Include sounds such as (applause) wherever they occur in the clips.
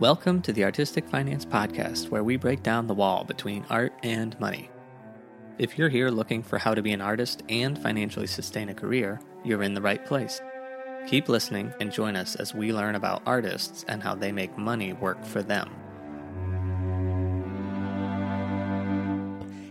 Welcome to the Artistic Finance Podcast, where we break down the wall between art and money. If you're here looking for how to be an artist and financially sustain a career, you're in the right place. Keep listening and join us as we learn about artists and how they make money work for them.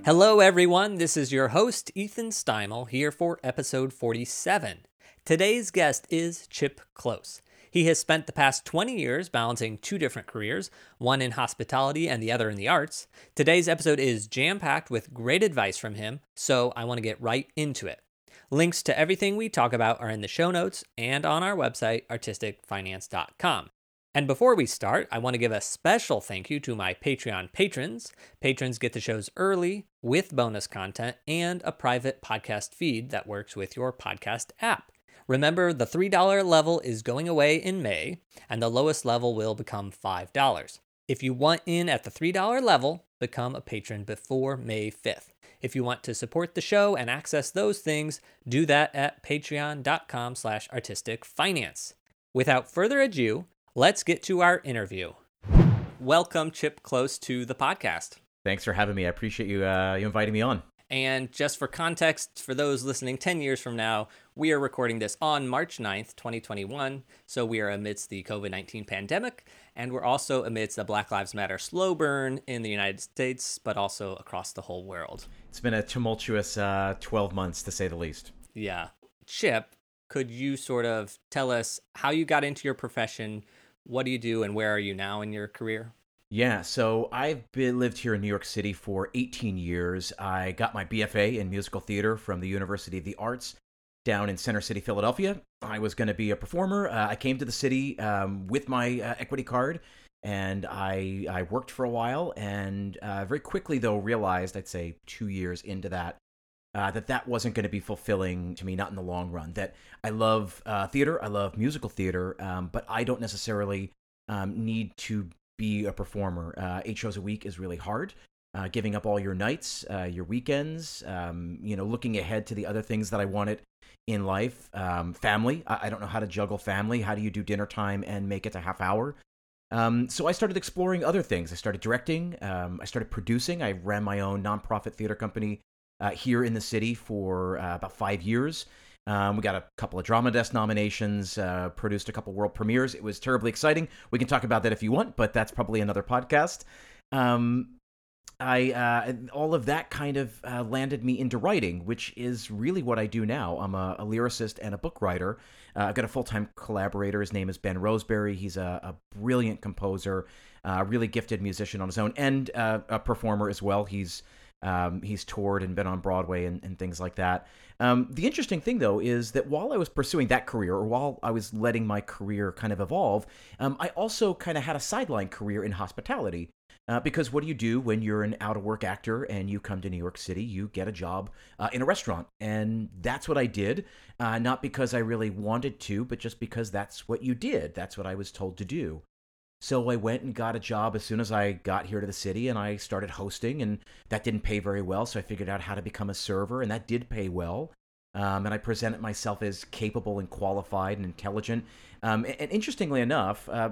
Hello, everyone. This is your host, Ethan Steimel, here for episode 47. Today's guest is Chip Close. He has spent the past 20 years balancing two different careers, one in hospitality and the other in the arts. Today's episode is jam packed with great advice from him, so I want to get right into it. Links to everything we talk about are in the show notes and on our website, artisticfinance.com. And before we start, I want to give a special thank you to my Patreon patrons. Patrons get the shows early with bonus content and a private podcast feed that works with your podcast app. Remember, the $3 level is going away in May, and the lowest level will become $5. If you want in at the $3 level, become a patron before May 5th. If you want to support the show and access those things, do that at patreon.com slash artisticfinance. Without further ado, let's get to our interview. Welcome, Chip Close, to the podcast. Thanks for having me. I appreciate you, uh, you inviting me on. And just for context, for those listening 10 years from now, we are recording this on March 9th, 2021. So we are amidst the COVID 19 pandemic, and we're also amidst the Black Lives Matter slow burn in the United States, but also across the whole world. It's been a tumultuous uh, 12 months, to say the least. Yeah. Chip, could you sort of tell us how you got into your profession? What do you do, and where are you now in your career? Yeah, so I've been lived here in New York City for 18 years. I got my BFA in musical theater from the University of the Arts down in Center City, Philadelphia. I was going to be a performer. Uh, I came to the city um, with my uh, equity card, and I I worked for a while, and uh, very quickly though realized I'd say two years into that. Uh, that that wasn't going to be fulfilling to me, not in the long run. That I love uh, theater, I love musical theater, um, but I don't necessarily um, need to be a performer. Uh, eight shows a week is really hard. Giving up all your nights, your weekends, um, you know, looking ahead to the other things that I wanted in life. Um, family, I-, I, don't know how to juggle family. How do you do dinner time and make it a half hour? Um, so I started exploring other things. I started directing. Um, I started producing. I ran my own nonprofit theater company uh, here in the city for uh, about five years. Um, we got a couple of Drama Desk nominations, uh, produced a couple world premieres. It was terribly exciting. We can talk about that if you want, but that's probably another podcast. Um, I uh, all of that kind of uh, landed me into writing, which is really what I do now. I'm a, a lyricist and a book writer. Uh, I've got a full time collaborator. His name is Ben Roseberry. He's a, a brilliant composer, a really gifted musician on his own, and uh, a performer as well. He's um, he's toured and been on Broadway and, and things like that. Um, the interesting thing, though, is that while I was pursuing that career, or while I was letting my career kind of evolve, um, I also kind of had a sideline career in hospitality. Uh, because what do you do when you're an out of work actor and you come to New York City? You get a job uh, in a restaurant. And that's what I did. Uh, not because I really wanted to, but just because that's what you did. That's what I was told to do. So I went and got a job as soon as I got here to the city and I started hosting, and that didn't pay very well. So I figured out how to become a server, and that did pay well. Um, and I presented myself as capable and qualified and intelligent. Um, and, and, interestingly enough, uh,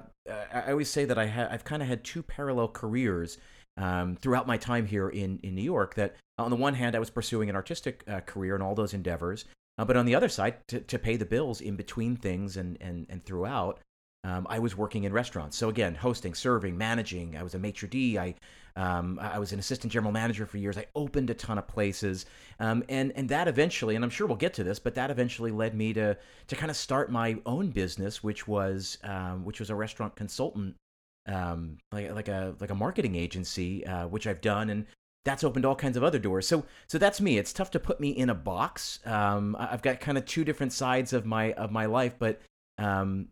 I always say that I ha- I've kind of had two parallel careers um, throughout my time here in, in New York. That on the one hand, I was pursuing an artistic uh, career and all those endeavors, uh, but on the other side, to, to pay the bills in between things and, and, and throughout, um, I was working in restaurants. So again, hosting, serving, managing. I was a maitre d. I um, I was an assistant general manager for years. I opened a ton of places, um, and and that eventually, and I'm sure we'll get to this, but that eventually led me to to kind of start my own business, which was um, which was a restaurant consultant, um, like like a like a marketing agency, uh, which I've done, and that's opened all kinds of other doors. So so that's me. It's tough to put me in a box. Um, I've got kind of two different sides of my of my life, but um,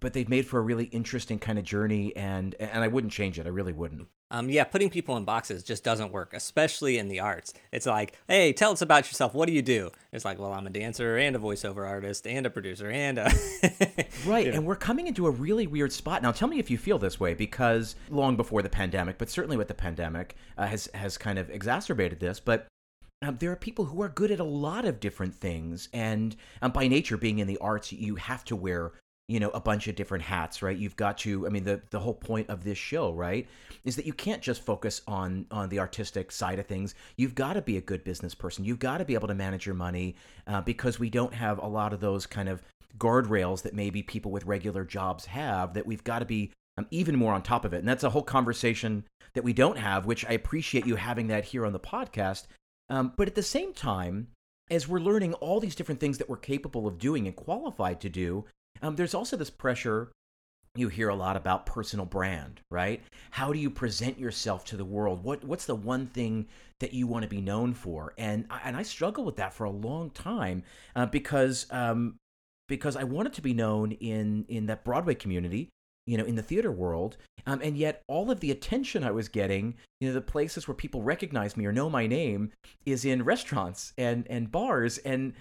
but they've made for a really interesting kind of journey and and I wouldn't change it. I really wouldn't. Um, yeah, putting people in boxes just doesn't work, especially in the arts. It's like, hey, tell us about yourself. What do you do? It's like, well, I'm a dancer and a voiceover artist and a producer and a (laughs) right. And we're coming into a really weird spot now. Tell me if you feel this way, because long before the pandemic, but certainly with the pandemic, uh, has has kind of exacerbated this. But um, there are people who are good at a lot of different things, and um, by nature, being in the arts, you have to wear you know a bunch of different hats right? You've got to i mean the the whole point of this show right is that you can't just focus on on the artistic side of things. You've got to be a good business person. You've got to be able to manage your money uh, because we don't have a lot of those kind of guardrails that maybe people with regular jobs have that we've got to be um, even more on top of it. And that's a whole conversation that we don't have which i appreciate you having that here on the podcast. Um, but at the same time as we're learning all these different things that we're capable of doing and qualified to do um, there's also this pressure you hear a lot about personal brand, right? How do you present yourself to the world? What what's the one thing that you want to be known for? And and I struggle with that for a long time uh, because um, because I wanted to be known in in that Broadway community, you know, in the theater world, um, and yet all of the attention I was getting, you know, the places where people recognize me or know my name, is in restaurants and and bars and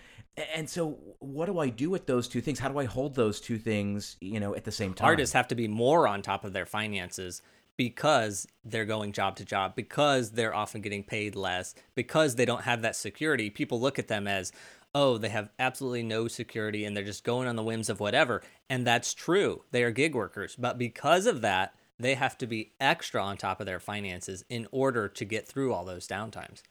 and so what do i do with those two things? How do i hold those two things you know at the same time? artists have to be more on top of their finances because they're going job to job because they're often getting paid less because they don't have that security. People look at them as oh they have absolutely no security and they're just going on the whims of whatever. And that's true. They are gig workers. But because of that they have to be extra on top of their finances in order to get through all those downtimes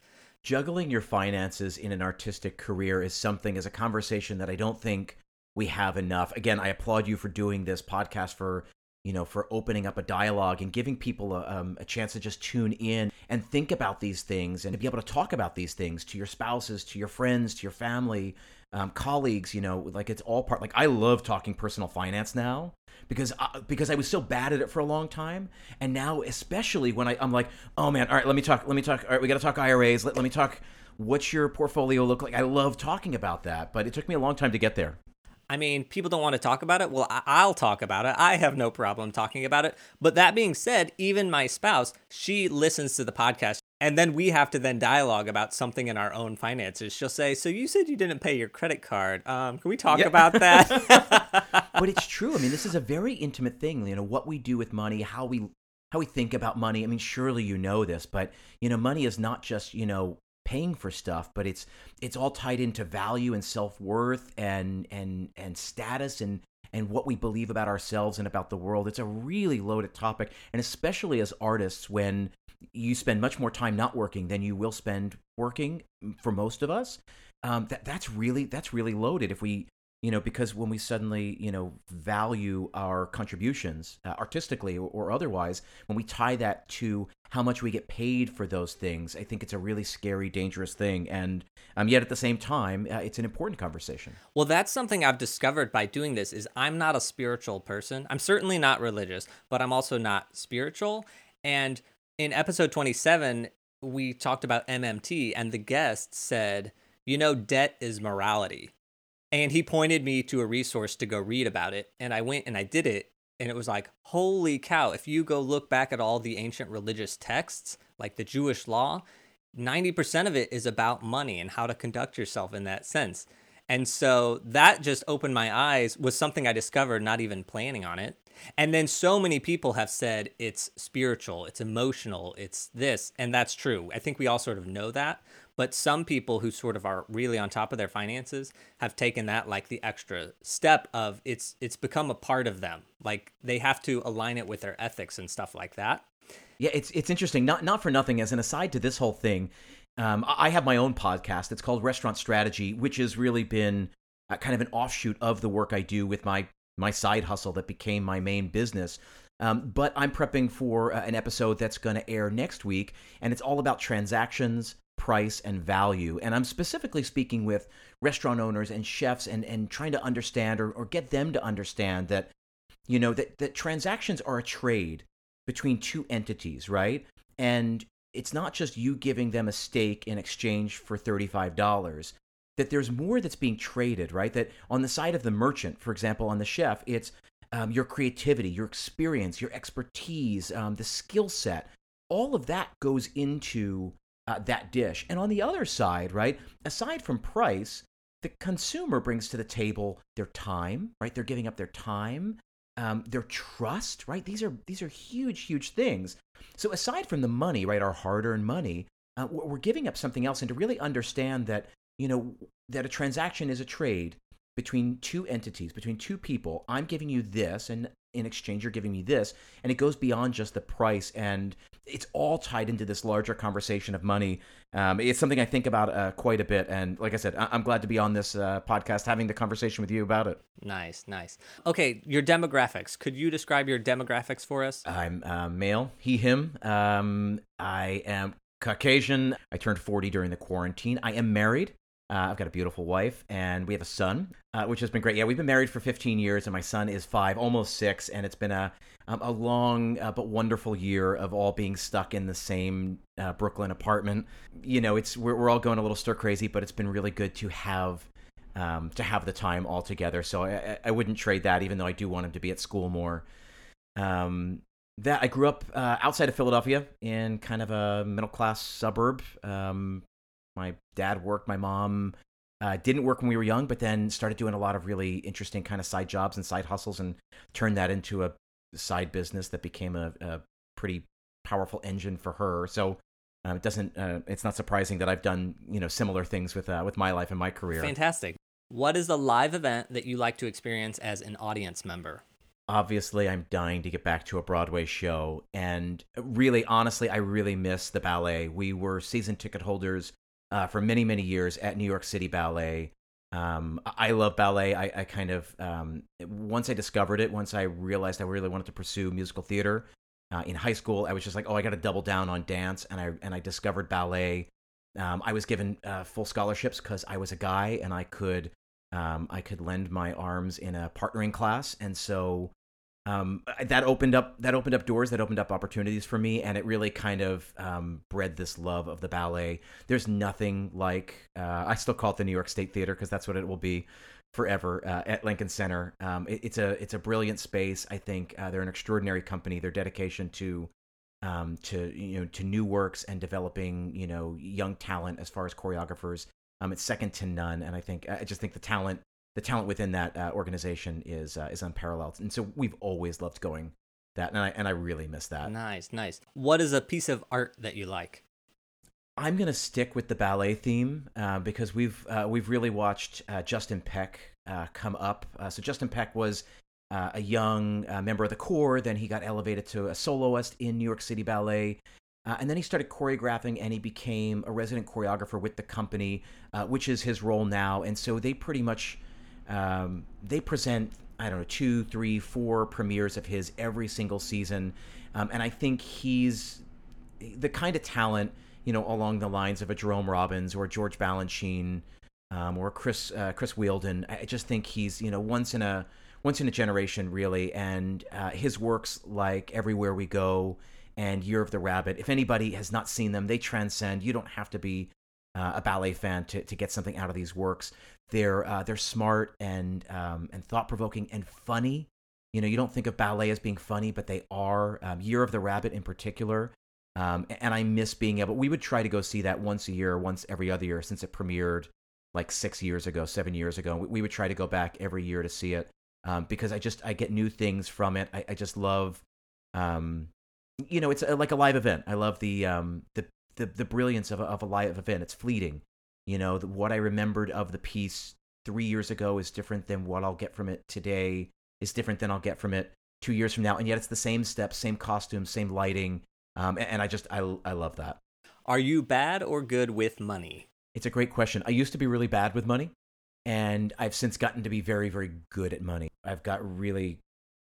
juggling your finances in an artistic career is something as a conversation that I don't think we have enough. Again, I applaud you for doing this podcast for you know for opening up a dialogue and giving people a, um, a chance to just tune in and think about these things and to be able to talk about these things to your spouses to your friends to your family um, colleagues you know like it's all part like i love talking personal finance now because I, because I was so bad at it for a long time, and now especially when I, I'm like, oh man, all right, let me talk, let me talk, all right, we got to talk IRAs, let, let me talk. What's your portfolio look like? I love talking about that, but it took me a long time to get there. I mean, people don't want to talk about it. Well, I'll talk about it. I have no problem talking about it. But that being said, even my spouse, she listens to the podcast and then we have to then dialogue about something in our own finances. She'll say, "So you said you didn't pay your credit card. Um, can we talk yeah. about that?" (laughs) but it's true. I mean, this is a very intimate thing. You know, what we do with money, how we how we think about money. I mean, surely you know this, but you know, money is not just you know paying for stuff, but it's it's all tied into value and self worth and and and status and and what we believe about ourselves and about the world. It's a really loaded topic, and especially as artists, when you spend much more time not working than you will spend working for most of us. Um, that that's really that's really loaded. If we you know because when we suddenly you know value our contributions uh, artistically or, or, otherwise when we tie that to how much we get paid for those things i think it's a really scary dangerous thing. And um, yet at the same time uh, it's an important conversation. Well that's something i've discovered by doing this is i'm not a spiritual person. I'm certainly not religious but i'm also not spiritual. And in episode 27, we talked about MMT, and the guest said, You know, debt is morality. And he pointed me to a resource to go read about it. And I went and I did it. And it was like, holy cow, if you go look back at all the ancient religious texts, like the Jewish law, 90% of it is about money and how to conduct yourself in that sense. And so that just opened my eyes, was something I discovered, not even planning on it. And then so many people have said it's spiritual, it's emotional, it's this, and that's true. I think we all sort of know that. But some people who sort of are really on top of their finances have taken that like the extra step of it's it's become a part of them. Like they have to align it with their ethics and stuff like that. Yeah, it's it's interesting. Not not for nothing. As an aside to this whole thing, um, I have my own podcast. It's called Restaurant Strategy, which has really been kind of an offshoot of the work I do with my my side hustle that became my main business. Um, but I'm prepping for uh, an episode that's going to air next week, and it's all about transactions, price, and value. And I'm specifically speaking with restaurant owners and chefs and, and trying to understand or, or get them to understand that, you know, that, that transactions are a trade between two entities, right? And it's not just you giving them a steak in exchange for $35 that there's more that's being traded, right? That on the side of the merchant, for example, on the chef, it's um, your creativity, your experience, your expertise, um, the skill set. All of that goes into uh, that dish. And on the other side, right, aside from price, the consumer brings to the table their time, right? They're giving up their time, um, their trust, right? These are these are huge, huge things. So aside from the money, right, our hard-earned money, uh, we're giving up something else, and to really understand that you know that a transaction is a trade between two entities, between two people. I'm giving you this, and in exchange, you're giving me this. And it goes beyond just the price. And it's all tied into this larger conversation of money. Um, it's something I think about uh, quite a bit. And like I said, I- am glad to be on this uh, podcast having the conversation with you about it. Nice, nice. Okay, your demographics. Could you describe your demographics for us? I'm uh, male, he, him. Um, I am Caucasian. I turned 40 during the quarantine. I am married. Uh, I've got a beautiful wife, and we have a son, uh, which has been great. Yeah, we've been married for 15 years, and my son is five, almost six, and it's been a um, a long uh, but wonderful year of all being stuck in the same uh, Brooklyn apartment. You know, it's we're, we're all going a little stir crazy, but it's been really good to have um, to have the time all together. So I, I wouldn't trade that, even though I do want him to be at school more. Um, that I grew up uh, outside of Philadelphia in kind of a middle class suburb. Um, my dad worked. My mom uh, didn't work when we were young, but then started doing a lot of really interesting kind of side jobs and side hustles, and turned that into a side business that became a, a pretty powerful engine for her. So uh, it doesn't. Uh, it's not surprising that I've done you know similar things with uh, with my life and my career. Fantastic. What is a live event that you like to experience as an audience member? obviously i'm dying to get back to a broadway show and really honestly i really miss the ballet we were season ticket holders uh, for many many years at New York City Ballet. Um, I love ballet. I, I kind of um, once I discovered it, once I realized I really wanted to pursue musical theater uh, in high school, I was just like, oh, I got to double down on dance, and I and I discovered ballet. Um, I was given uh, full scholarships because I was a guy and I could um, I could lend my arms in a partnering class, and so um, that opened up that opened up doors that opened up opportunities for me and it really kind of um, bred this love of the ballet. There's nothing like uh, i still call it the new york state theater because that's what it will be forever uh, at lincoln center. Um, it, it's a it's a brilliant space. I think uh, they're an extraordinary company. Their dedication to um, to you know to new works and developing you know young talent as far as choreographers um, it's second to none. And i think i just think the talent the talent within that uh, organization is uh, is unparalleled, and so we've always loved going that, and I and I really miss that. Nice, nice. What is a piece of art that you like? I'm gonna stick with the ballet theme uh, because we've uh, we've really watched uh, Justin Peck uh, come up. so Justin Peck was a young member of the corps, then he got elevated to a soloist in New York City Ballet. Uh, and then he started choreographing and he became a resident choreographer with the company, uh, which is his role now. And so they pretty much um, they present I don't know two, three, four premieres of his every single season, um, and I think he's the kind of talent you know along the lines of a Jerome Robbins or George Balanchine um, or Chris uh, Chris Wheeldon. I just think he's you know once in a once in a generation really, and uh, his works like Everywhere We Go and Year of the Rabbit. If anybody has not seen them, they transcend. You don't have to be uh, a ballet fan to, to get something out of these works. They're uh, they're smart and um, and thought provoking and funny. You know, you don't think of ballet as being funny, but they are. Um, Year of the Rabbit in particular, um, and I miss being able. We would try to go see that once a year, once every other year, since it premiered like six years ago, seven years ago. We, we would try to go back every year to see it um, because I just I get new things from it. I, I just love, um, you know, it's like a live event. I love the um, the the the brilliance of a, of a live event. It's fleeting. You know, the, what I remembered of the piece three years ago is different than what I'll get from it today. Is different than I'll get from it two years from now, and yet it's the same steps, same costumes, same lighting, um, and, and I just I I love that. Are you bad or good with money? It's a great question. I used to be really bad with money, and I've since gotten to be very, very good at money. I've got really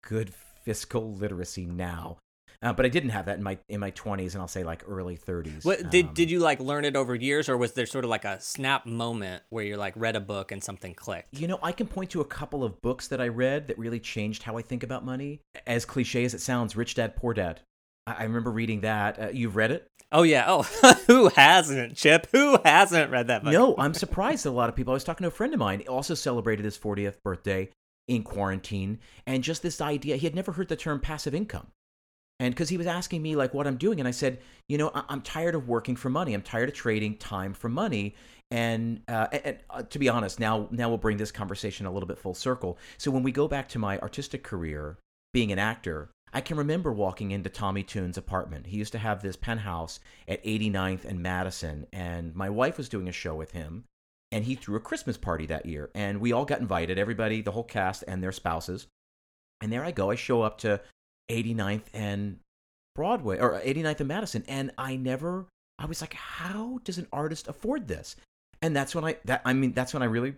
good fiscal literacy now. Uh, but I didn't have that in my in my 20s and I'll say like early 30s. What did um, did you like learn it over years or was there sort of like a snap moment where you like read a book and something clicked? You know, I can point to a couple of books that I read that really changed how I think about money. As cliche as it sounds, Rich Dad Poor Dad. I, I remember reading that. Uh, you've read it? Oh yeah. Oh, (laughs) who hasn't, Chip? Who hasn't read that book? No, I'm surprised that a lot of people. I was talking to a friend of mine, also celebrated his 40th birthday in quarantine, and just this idea, he had never heard the term passive income and because he was asking me like what i'm doing and i said you know I- am tired of working for money i'm tired of trading time for money and, uh, and uh, to be honest now now we'll bring this conversation a little bit full circle so when we go back to my artistic career being an actor i can remember walking into tommy tune's apartment he used to have this penthouse at 89th and madison and my wife was doing a show with him and he threw a Christmas party that year. And we all got invited, everybody, the whole cast and their spouses. And there I go. I show up to 89th and Broadway or 89th and Madison, and I never. I was like, how does an artist afford this? And that's when I that I mean that's when I really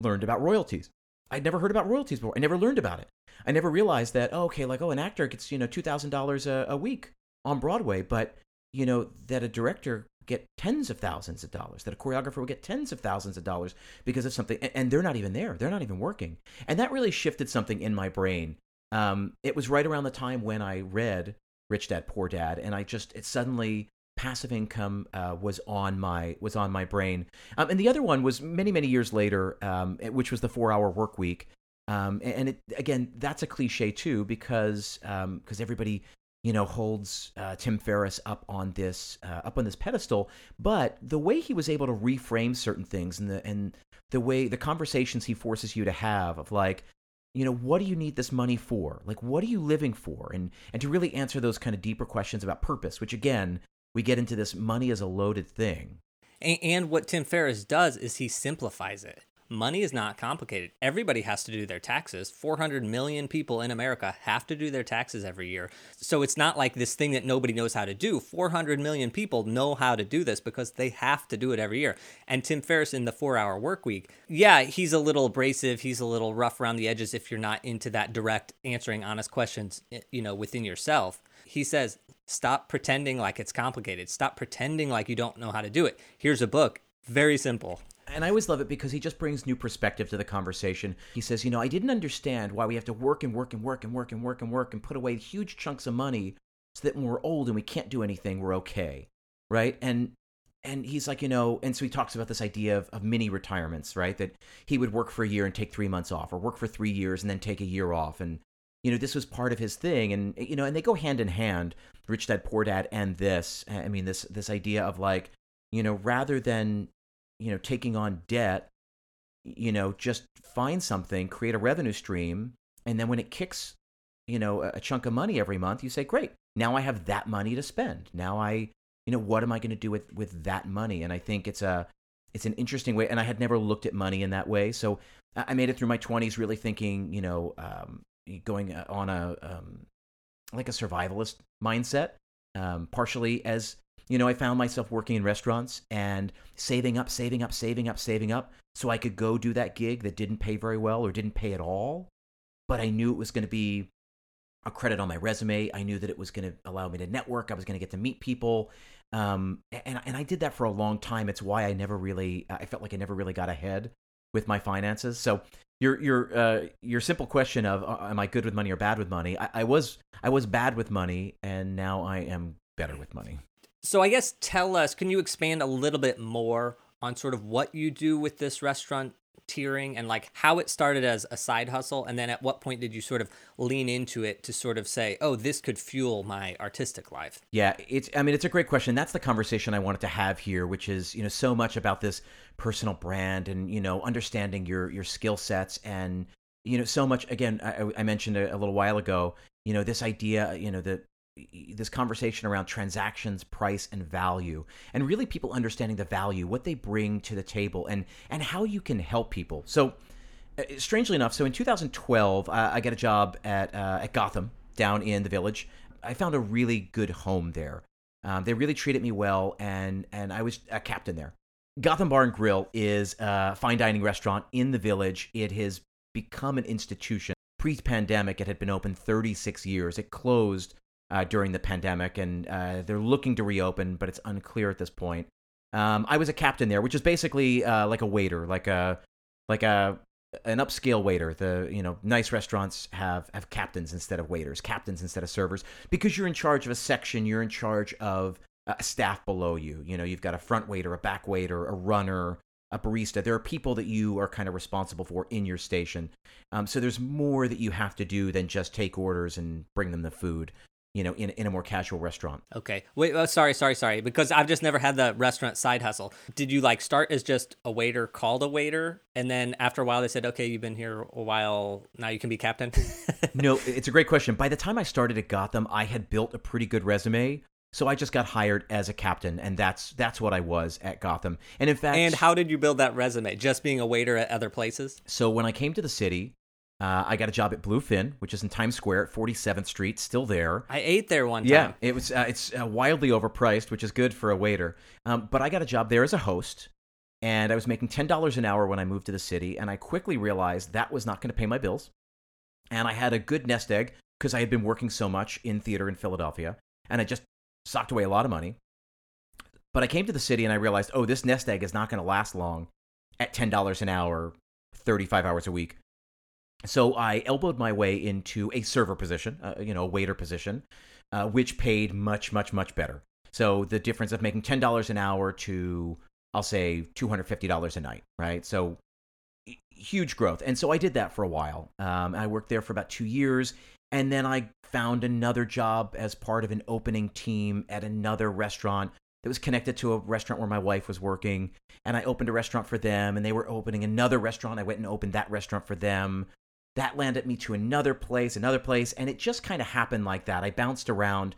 learned about royalties. I'd never heard about royalties before. I never learned about it. I never realized that. Oh, okay, like oh, an actor gets you know two thousand dollars a week on Broadway, but you know that a director get tens of thousands of dollars, that a choreographer will get tens of thousands of dollars because of something, and they're not even there. They're not even working. And that really shifted something in my brain. Um, it was right around the time when I read Rich Dad Poor Dad, and I just it suddenly passive income uh, was on my was on my brain. Um, and the other one was many many years later, um, which was the four hour work week. Um, and it, again, that's a cliche too because because um, everybody you know holds uh, Tim Ferriss up on this uh, up on this pedestal, but the way he was able to reframe certain things and the and the way the conversations he forces you to have of like you know what do you need this money for? Like what are you living for? And and to really answer those kind of deeper questions about purpose which again we get into this money as a loaded thing. And, what tim ferriss does is he simplifies it money is not complicated. Everybody has to do their taxes. 400 million people in America have to do their taxes every year. So it's not like this thing that nobody knows how to do. 400 million people know how to do this because they have to do it every year. And Tim Ferriss in the four hour work week, yeah, he's a little abrasive. He's a little rough around the edges if you're not into that direct answering honest questions, eh, you know, within yourself. He says, stop pretending like it's complicated. Stop pretending like you don't know how to do it. Here's a book. Very simple and I always love it because he just brings new perspective to the conversation. He says, you know, I didn't understand why we have to work and work and work and work and work and work and put away huge chunks of money so that when we're old and we can't do anything, we're okay, right? And and he's like, you know, and so he talks about this idea of, of mini retirements, right? That he would work for a year and take three months off, or work for three years and then take a year off, and you know, this was part of his thing, and you know, and they go hand in hand, rich dad, poor dad, and this. I mean, this this idea of like, you know, rather than you know taking on debt you know just find something create a revenue stream and then when it kicks you know a, chunk of money every month you say great now i have that money to spend. Now i you know what am i going to do with with that money? And i think it's a it's an interesting way and i had never looked at money in that way so i made it through my 20s really thinking you know um, going uh, on a um, like a survivalist mindset um, partially as you know, I found myself working in restaurants and saving up, saving up, saving up, saving up so I could go do that gig that didn't pay very well or didn't pay at all. But I knew it was going to be a credit on my resume. I knew that it was going to allow me to network. I was going to get to meet people. Um, and, and I did that for a long time. It's why I never really, I felt like I never really got ahead with my finances. So your your uh, your simple question of uh, am I good with money or bad with money? I, I was I was bad with money, and now I am better with money. So I guess tell us, can you expand a little bit more on sort of what you do with this restaurant tiering and like how it started as a side hustle? And then at what point did you sort of lean into it to sort of say oh this could fuel my artistic life yeah it's i mean it's a great question. That's the conversation i wanted to have here which is you know so much about this personal brand and you know understanding your your skill sets and you know so much again i, I mentioned a, a little while ago you know this idea you know that this conversation around transactions price and value and really people understanding the value what they bring to the table and and how you can help people. So uh, strangely enough so in 2012 uh, i got a job at uh, at gotham down in the village. I found a really good home there. Um, they really treated me well and and i was a captain there. Gotham bar and grill is a fine dining restaurant in the village. It has become an institution. Pre-pandemic it had been open 36 years. It closed uh, during the pandemic, and uh, they're looking to reopen, but it's unclear at this point. Um, I was a captain there, which is basically uh, like a waiter, like a like a an upscale waiter. The you know nice restaurants have have captains instead of waiters, captains instead of servers, because you're in charge of a section. You're in charge of a staff below you. You know, you've got a front waiter, a back waiter, a runner, a barista. There are people that you are kind of responsible for in your station. Um, so there's more that you have to do than just take orders and bring them the food you know, in, in a more casual restaurant. Okay. Wait, oh, sorry, sorry, sorry. Because I've just never had the restaurant side hustle. Did you like start as just a waiter called a waiter? And then after a while they said, okay, you've been here a while. Now you can be captain? (laughs) no, it's a great question. By the time I started at Gotham, I had built a pretty good resume. So I just got hired as a captain, and that's that's what I was at Gotham. And in fact, And how did you build that resume? Just being a waiter at other places? so when I came to the city, uh, I got a job at Bluefin, which is in Times Square at 47th Street, still there. I ate there one time. Yeah, it was. Uh, it's uh, wildly overpriced, which is good for a waiter. Um, but I got a job there as a host, and I was making ten dollars an hour when I moved to the city. And I quickly realized that was not going to pay my bills. And I had a good nest egg because I had been working so much in theater in Philadelphia, and I just socked away a lot of money. But I came to the city and I realized, oh, this nest egg is not going to last long at ten dollars an hour, thirty-five hours a week. So I elbowed my way into a server position, uh, you know, a waiter position, uh, which paid much, much, much better. So the difference of making ten dollars an hour to, I'll say, two hundred fifty dollars a night, right? So huge growth. And so I did that for a while. Um, I worked there for about two years, and then I found another job as part of an opening team at another restaurant that was connected to a restaurant where my wife was working. And I opened a restaurant for them, and they were opening another restaurant. I went and opened that restaurant for them that landed me to another place, another place, and it just kind of happened like that. I bounced around,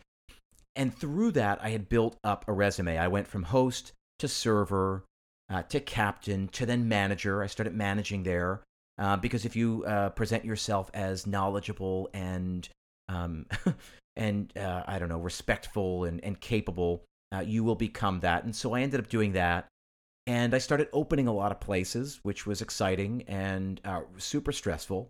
and through that, I had built up a resume. I went from host to server uh, to captain to then manager. I started managing there uh, because if you uh, present yourself as knowledgeable and um, (laughs) and uh, I don't know, respectful and, and capable, uh, you will become that. And so I ended up doing that. And I started opening a lot of places, which was exciting and uh, super stressful.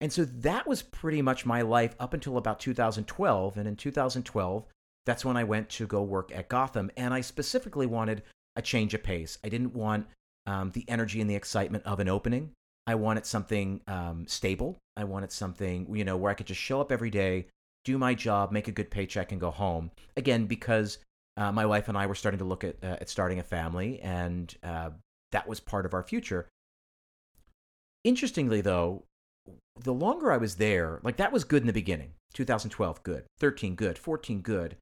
And so that was pretty much my life up until about 2012. And in 2012, that's when I went to go work at Gotham. And I specifically wanted a change of pace. I didn't want um, the energy and the excitement of an opening. I wanted something um, stable. I wanted something, you know, where I could just show up every day, do my job, make a good paycheck, and go home. Again, because uh, my wife and I were starting to look at, uh, at starting a family, and uh, that was part of our future. Interestingly, though, the longer I was there, like that was good in the beginning. 2012, good. 13, good. 14, good.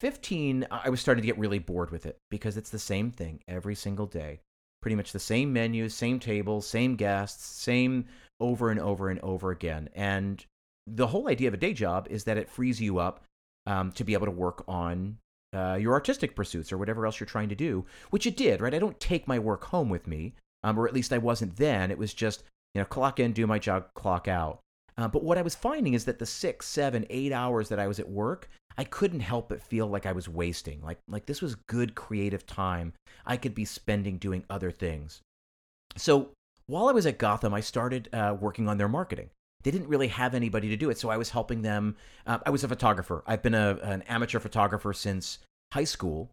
15, I was starting to get really bored with it because it's the same thing every single day. Pretty much the same menu, same tables, same guests, same over and over and over again. And the whole idea of a day job is that it frees you up um, to be able to work on uh, your artistic pursuits or whatever else you're trying to do, which it did, right? I don't take my work home with me, um, or at least I wasn't then. It was just you know, clock in, do my job, clock out. Uh, but what I was finding is that the six, seven, eight hours that I was at work, I couldn't help but feel like I was wasting. Like, like this was good creative time I could be spending doing other things. So while I was at Gotham, I started uh, working on their marketing. They didn't really have anybody to do it, so I was helping them. Uh, I was a photographer. I've been a, an amateur photographer since high school,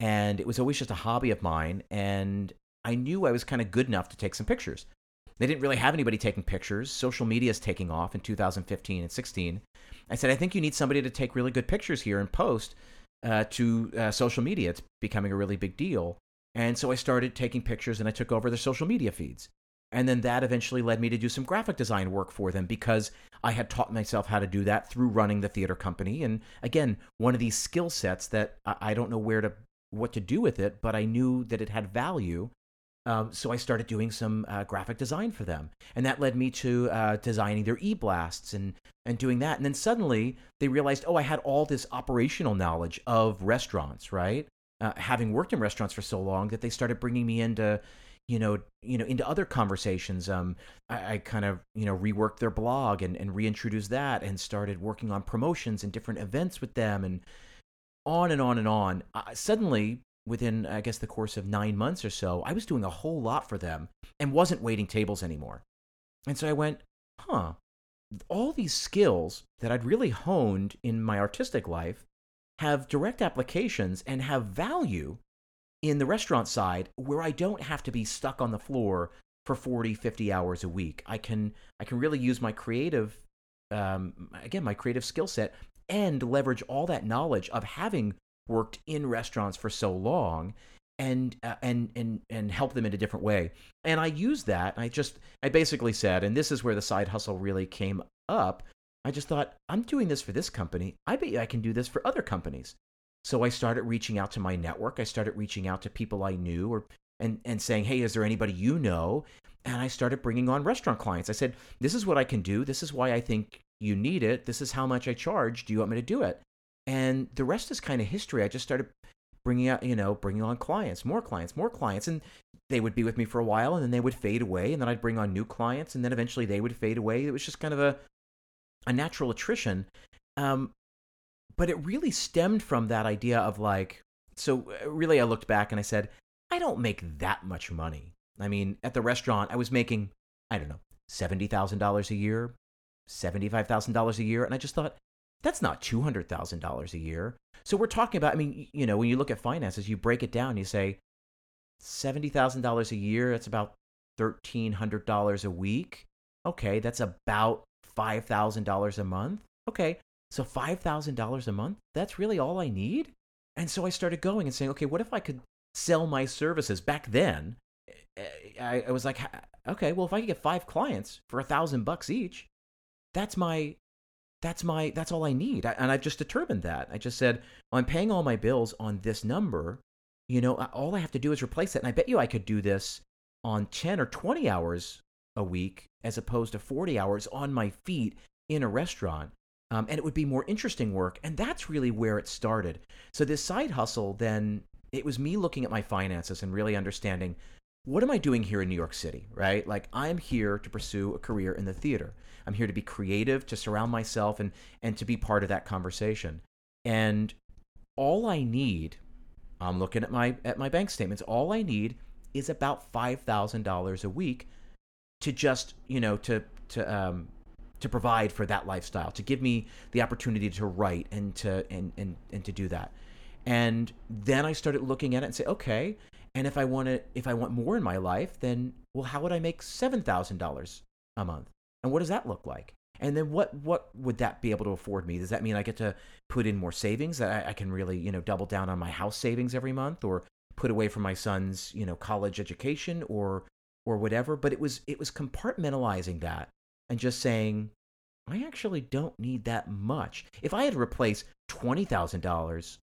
and it was always just a hobby of mine. And I knew I was kind of good enough to take some pictures. They didn't really have anybody taking pictures. Social media is taking off in 2015 and 16. I said, I think you need somebody to take really good pictures here and post uh, to uh, social media. It's becoming a really big deal. And so I started taking pictures and I took over their social media feeds. And then that eventually led me to do some graphic design work for them because I had taught myself how to do that through running the theater company. And again, one of these skill sets that I don't know where to what to do with it, but I knew that it had value um, so I started doing some uh, graphic design for them, and that led me to uh, designing their e-blasts and and doing that. And then suddenly they realized, oh, I had all this operational knowledge of restaurants, right? Uh, having worked in restaurants for so long, that they started bringing me into, you know, you know, into other conversations. Um, I, I kind of you know reworked their blog and and reintroduced that, and started working on promotions and different events with them, and on and on and on. suddenly within I guess the course of nine months or so, I was doing a whole lot for them and wasn't waiting tables anymore. And so I went, huh, all these skills that I'd really honed in my artistic life have direct applications and have value in the restaurant side where I don't have to be stuck on the floor for 40 50 hours a week i can i can really use my creative um, again my creative skill set and leverage all that knowledge of having worked in restaurants for so long and uh, and and and help them in a different way. And I used that. I just I basically said, and this is where the side hustle really came up. I just thought, I'm doing this for this company. I bet I can do this for other companies. So I started reaching out to my network. I started reaching out to people I knew or and and saying, "Hey, is there anybody you know?" And I started bringing on restaurant clients. I said, "This is what I can do. This is why I think you need it. This is how much I charge. Do you want me to do it?" And the rest is kind of history. I just started bringing out, you know, bringing on clients, more clients, more clients, and they would be with me for a while, and then they would fade away, and then I'd bring on new clients, and then eventually they would fade away. It was just kind of a a natural attrition. Um, but it really stemmed from that idea of like, so uh, really, I looked back and I said, I don't make that much money. I mean, at the restaurant, I was making, I don't know, seventy thousand dollars a year, seventy-five thousand dollars a year, and I just thought that's not two hundred thousand dollars a year. So we're talking about. I mean, you know, when you look at finances, you break it down. You say seventy thousand dollars a year. That's about thirteen hundred dollars a week. Okay, that's about five thousand dollars a month. Okay, so five thousand dollars a month. That's really all I need. And so I started going and saying, okay, what if I could sell my services back then? Eh, I, I was like, okay, well, if I could get five clients for a thousand bucks each, that's my that's my that's all I need. I, and I've just determined that. I just said, I'm paying all my bills on this number. You know, all I have to do is replace it. And I bet you I could do this on 10 or 20 hours a week as opposed to 40 hours on my feet in a restaurant. Um, and it would be more interesting work. And that's really where it started. So this side hustle, then it was me looking at my finances and really understanding what am I doing here in New York City, right? Like I'm here to pursue a career in the theater. I'm here to be creative, to surround myself and and to be part of that conversation. And all I need, I'm looking at my at my bank statements, all I need is about $5,000 a week to just, you know, to to um to provide for that lifestyle, to give me the opportunity to write and to and and and to do that. And then I started looking at it and say, okay, and if I want to, if I want more in my life, then well, how would I make seven thousand dollars a month? And what does that look like? And then what what would that be able to afford me? Does that mean I get to put in more savings that I, I can really you know double down on my house savings every month, or put away for my son's you know college education, or or whatever? But it was it was compartmentalizing that and just saying I actually don't need that much. If I had to replace twenty thousand dollars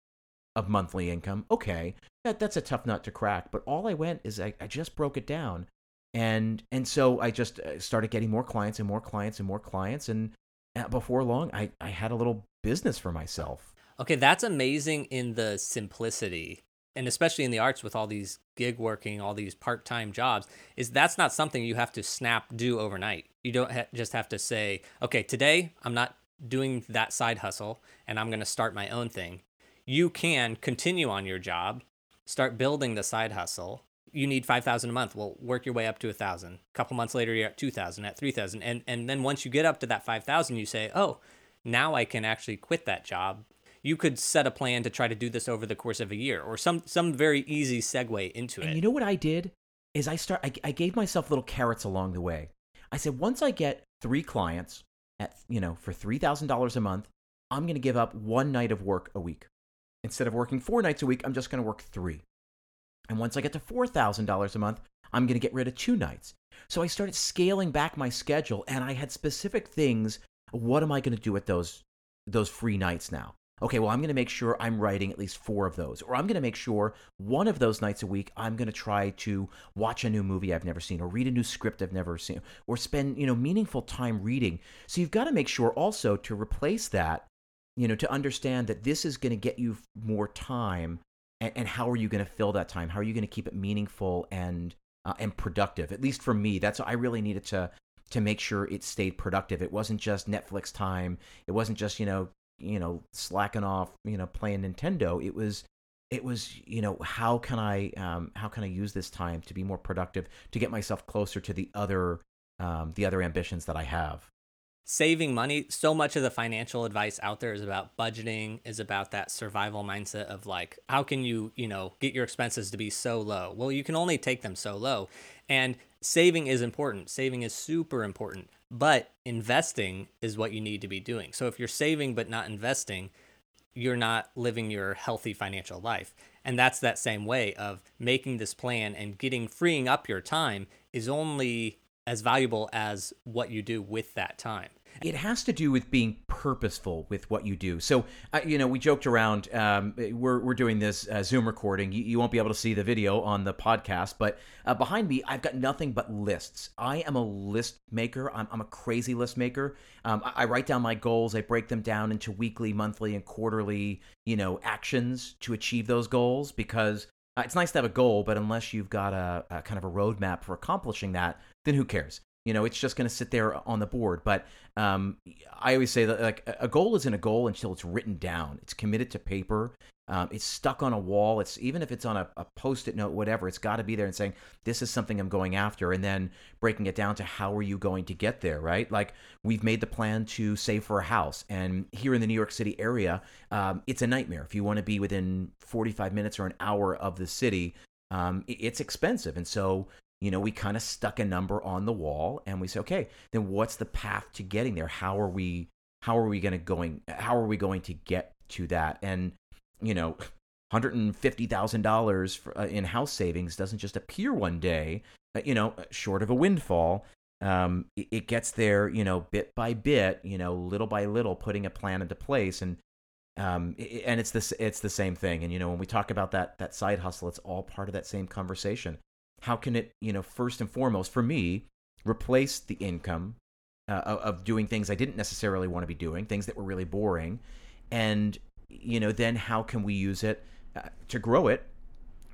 of monthly income, okay, that that's a tough nut to crack. But all I went is I, I just broke it down, and and so I just uh, started getting more clients and more clients and more clients, and uh, before long, I I had a little business for myself. Okay, that's amazing in the simplicity and especially in the arts with all these gig working, all these part time jobs, is that's not something you have to snap do overnight. You don't ha- just have to say, okay, today I'm not doing that side hustle and I'm going to start my own thing. You can continue on your job start building the side hustle you need 5000 a month. Well work your way up to a 1000 a couple months later you're at 2000 at 3000 and and then once you get up to that 5000 you say oh now i can actually quit that job. You could set a plan to try to do this over the course of a year or some some very easy segue into it. and it. you know what i did? Is i start I, I gave myself little carrots along the way. I said once i get three clients at you know for $3000 a month i'm going to give up one night of work a week Instead of working four nights a week, I'm just going to work three. And once I get to $4,000 a month, I'm going to get rid of two nights. So I started scaling back my schedule and I had specific things. What am I going to do with those, those free nights now? Okay, well, I'm going to make sure I'm writing at least four of those. Or I'm going to make sure one of those nights a week, I'm going to try to watch a new movie I've never seen or read a new script I've never seen or spend, you know, meaningful time reading. So you've got to make sure also to replace that you know, to understand that this is going to get you more time, and, and how are you going to fill that time? How are you going to keep it meaningful and uh, and productive? At least for me, that's I really needed to to make sure it stayed productive. It wasn't just Netflix time. It wasn't just you know you know slacking off you know playing Nintendo. It was it was you know how can I um, how can I use this time to be more productive to get myself closer to the other um, the other ambitions that I have saving money so much of the financial advice out there is about budgeting is about that survival mindset of like how can you you know get your expenses to be so low? Well you can only take them so low. And saving is important. Saving is super important. But investing is what you need to be doing. So if you're saving but not investing you're not living your healthy financial life. And that's that same way of making this plan and getting freeing up your time is only as valuable as what you do with that time it has to do with being purposeful with what you do. So, uh, you know, we joked around. Um, we're we're doing this uh, Zoom recording. You, you, won't be able to see the video on the podcast, but uh, behind me, I've got nothing but lists. I am a list maker. I'm, I'm a crazy list maker. Um, I, I, write down my goals. I break them down into weekly, monthly, and quarterly, you know, actions to achieve those goals because. Uh, it's nice to have a goal, but unless you've got a, a kind of a roadmap for accomplishing that, then who cares? You know, it's just going to sit there on the board. But um, I always say that like a goal isn't a goal until it's written down. It's committed to paper. Um, it's stuck on a wall. It's even if it's on a, a post-it note, whatever. It's got to be there and saying this is something I'm going after, and then breaking it down to how are you going to get there, right? Like we've made the plan to save for a house, and here in the New York City area, um, it's a nightmare. If you want to be within 45 minutes or an hour of the city, um, it's expensive, and so you know, we kind of stuck a number on the wall and we say, okay, then what's the path to getting there? How are we, how are we going to going, how are we going to get to that? And, you know, $150,000 uh, in house savings doesn't just appear one day, uh, you know, uh, short of a windfall. Um, it, gets there, you know, bit by bit, you know, little by little, putting a plan into place. And, um, and it's this, it's the same thing. And, you know, when we talk about that, that side hustle, it's all part of that same conversation how can it, you know, first and foremost for me, replace the income uh, of doing things I didn't necessarily want to be doing, things that were really boring, and you know, then how can we use it uh, to grow it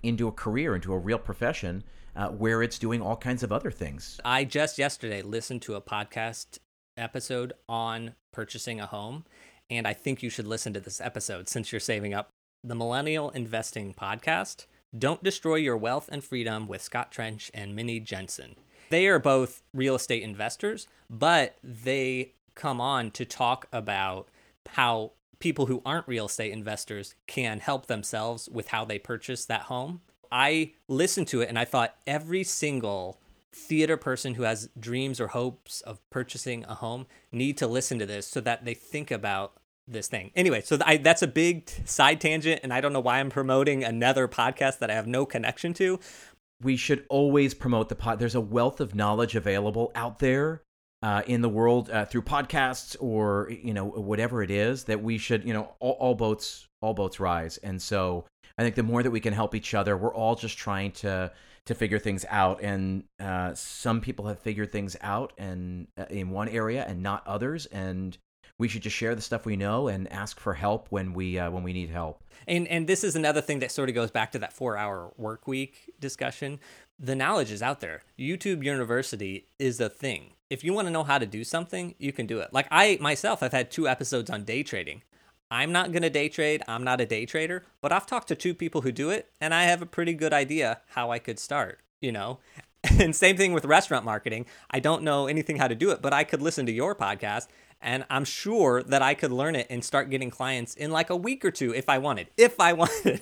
into a career, into a real profession uh, where it's doing all kinds of other things. I just yesterday listened to a podcast episode on purchasing a home, and I think you should listen to this episode since you're saving up. The Millennial Investing Podcast don't Destroy Your Wealth and Freedom with Scott Trench and Mindy Jensen. They are both real estate investors, but they come on to talk about how people who aren't real estate investors can help themselves with how they purchase that home. I listened to it and I thought every single theater person who has dreams or hopes of purchasing a home need to listen to this so that they think about this thing. Anyway, so I, that's a big side tangent, and I don't know why I'm promoting another podcast that I have no connection to. We should always promote the pod. There's a wealth of knowledge available out there uh, in the world uh, through podcasts or you know whatever it is that we should you know all, all boats all boats rise. And so I think the more that we can help each other, we're all just trying to to figure things out. And uh, some people have figured things out and uh, in one area and not others. And we should just share the stuff we know and ask for help when we uh, when we need help. And and this is another thing that sort of goes back to that four hour work week discussion. The knowledge is out there. YouTube University is a thing. If you want to know how to do something, you can do it. Like I myself I've had two episodes on day trading. I'm not going to day trade. I'm not a day trader, but I've talked to two people who do it and I have a pretty good idea how I could start, you know. (laughs) And same thing with restaurant marketing. I don't know anything how to do it, but I could listen to your podcast and I'm sure that I could learn it and start getting clients in like a week or two if I wanted. If I (laughs) wanted.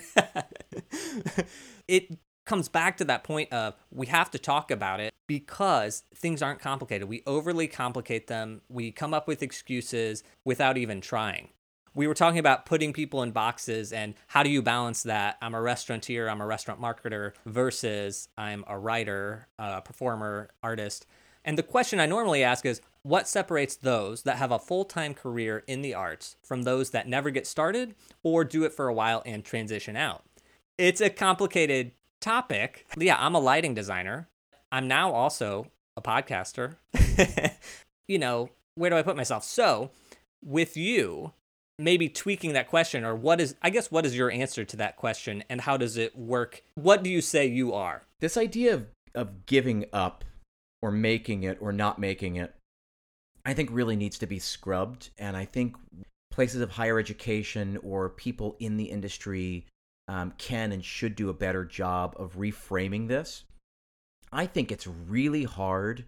it comes back to that point of we have to talk about it because things aren't complicated. We overly complicate them. We come up with excuses without even trying. We were talking about putting people in boxes and how do you balance that? I'm a restaurateur, I'm a restaurant marketer versus I'm a writer, a performer, artist. And the question I normally ask is what separates those that have a full time career in the arts from those that never get started or do it for a while and transition out? It's a complicated topic. Yeah, I'm a lighting designer. I'm now also a podcaster. (laughs) you know, where do I put myself? So, with you, maybe tweaking that question or what is I guess what is your answer to that question and how does it work? What do you say you are? This idea of of giving up or making it or not making it, I think really needs to be scrubbed. And I think places of higher education or people in the industry um, can and should do a better job of reframing this. I think it's really hard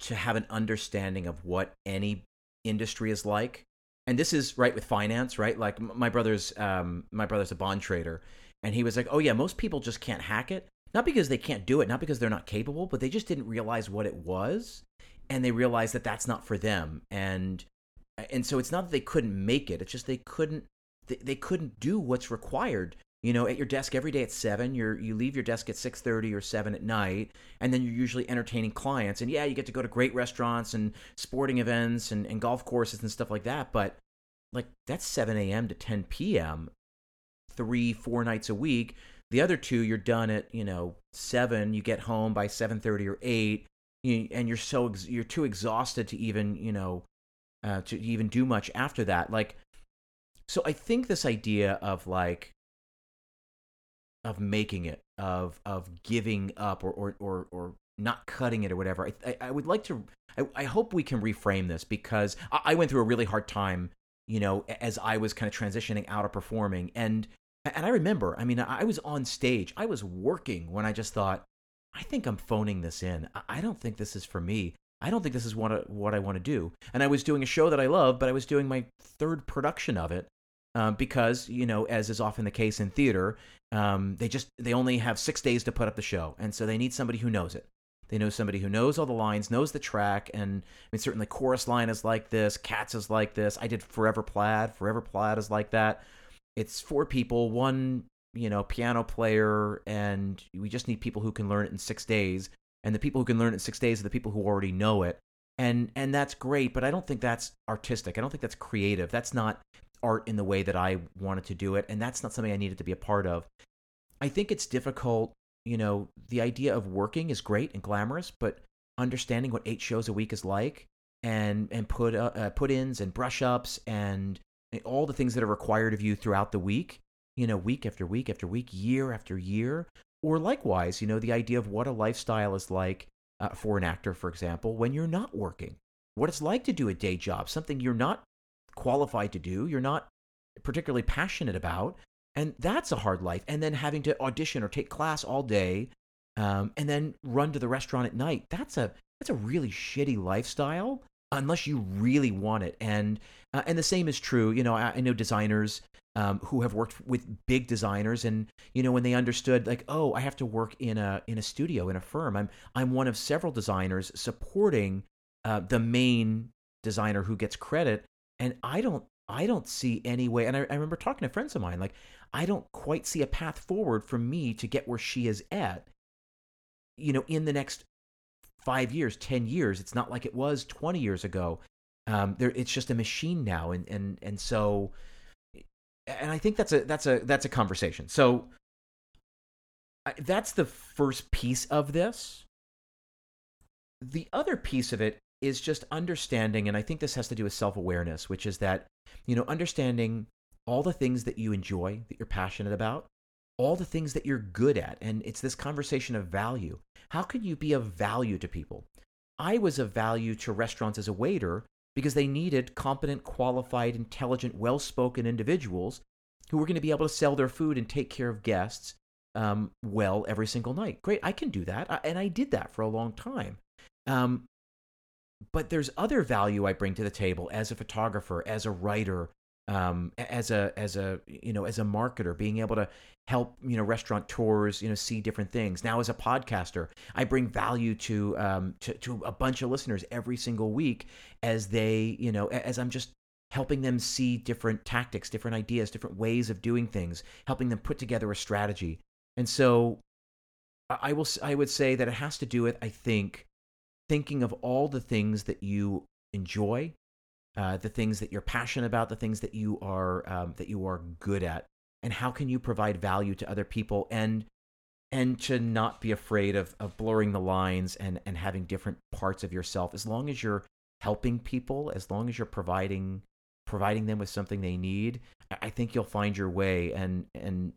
to have an understanding of what any industry is like. And this is right with finance, right? Like my brother's, um, my brother's a bond trader, and he was like, "Oh yeah, most people just can't hack it." Not because they can't do it, not because they're not capable, but they just didn't realize what it was and they realize that that's not for them. And and so it's not that they couldn't make it, it's just they couldn't they, they couldn't do what's required you know, at your desk every day at seven. You're you leave your desk at six thirty or seven at night, and then you're usually entertaining clients. And yeah, you get to go to great restaurants and sporting events and, and golf courses and stuff like that. But like that's seven a.m. to ten p.m. three four nights a week. The other two, you're done at you know seven. You get home by seven thirty or eight, you, and you're so ex- you're too exhausted to even you know uh, to even do much after that. Like, so I think this idea of like of making it, of of giving up, or or or, or not cutting it, or whatever. I I, I would like to. I, I, hope we can reframe this because I, I went through a really hard time, you know, as I was kind of transitioning out of performing, and and I remember, I mean, I was on stage, I was working when I just thought, I think I'm phoning this in. I don't think this is for me. I don't think this is what I, what I want to do. And I was doing a show that I love, but I was doing my third production of it um, because you know, as is often the case in theater, um, they just they only have six days to put up the show, and so they need somebody who knows it. They know somebody who knows all the lines, knows the track, and I mean certainly chorus line is like this, Cats is like this. I did Forever Plaid, Forever Plaid is like that. It's four people, one you know piano player, and we just need people who can learn it in six days. And the people who can learn it in six days are the people who already know it and and that's great but i don't think that's artistic i don't think that's creative that's not art in the way that I wanted to do it, and that's not something I needed to be a part of. I think it's difficult. You know, the idea of working is great and glamorous, but understanding what eight shows a week is like, and and put uh, uh, put ins and brush ups and all the things that are required of you throughout the week. You know, week after week after week, year after year, or likewise, you know, the idea of what a lifestyle is like uh, for an actor, for example, when you're not working. What it's like to do a day job, something you're not qualified to do, you're not particularly passionate about. And that's a hard life. And then having to audition or take class all day um, and then run to the restaurant at night. That's a that's a really shitty lifestyle unless you really want it. And uh, and the same is true. You know, I, I know designers um, who have worked with big designers, and you know when they understood like, oh, I have to work in a in a studio in a firm. I'm I'm one of several designers supporting uh, the main designer who gets credit, and I don't I don't see any way. And I, I remember talking to friends of mine, like I don't quite see a path forward for me to get where she is at. You know, in the next five years, ten years, it's not like it was twenty years ago. Um, there, it's just a machine now, and and and so, and I think that's a that's a that's a conversation. So I, that's the first piece of this. The other piece of it is just understanding, and I think this has to do with self awareness, which is that, you know, understanding all the things that you enjoy, that you're passionate about, all the things that you're good at. And it's this conversation of value. How can you be of value to people? I was of value to restaurants as a waiter because they needed competent, qualified, intelligent, well spoken individuals who were going to be able to sell their food and take care of guests um, well every single night. Great, I can do that. And I did that for a long time. Um, but there's other value I bring to the table as a photographer, as a writer, um, as a as a you know as a marketer, being able to help you know restaurateurs you know see different things. Now as a podcaster, I bring value to um, to, to a bunch of listeners every single week as they you know as I'm just helping them see different tactics, different ideas, different ways of doing things, helping them put together a strategy. And so I will I would say that it has to do with I think thinking of all the things that you enjoy, uh, the things that you're passionate about, the things that you are um, that you are good at, and how can you provide value to other people and and to not be afraid of of blurring the lines and and having different parts of yourself. As long as you're helping people as long as you're providing providing them with something they need i think you'll find your way. And and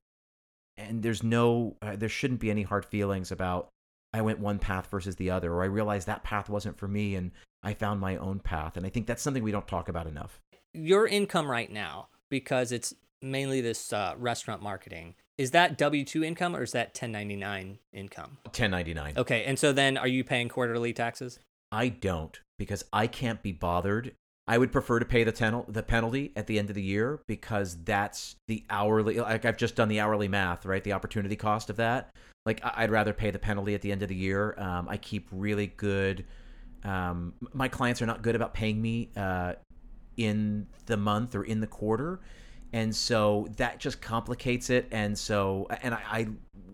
and there's no uh, there shouldn't be any hard feelings about I went one path versus the other, or I realized that path wasn't for me and I found my own path. And I think that's something we don't talk about enough. Your income right now, because it's mainly this uh, restaurant marketing, is that W 2 income or is that 1099 income? 1099. Okay. And so then are you paying quarterly taxes? I don't because I can't be bothered. I would prefer to pay the, ten- the penalty at the end of the year because that's the hourly, like I've just done the hourly math, right? The opportunity cost of that like I'd rather pay the penalty at the end of the year. Um, I keep really good. Um, my clients are not good about paying me uh, in the month or in the quarter, and so that just complicates it. And so, and I, I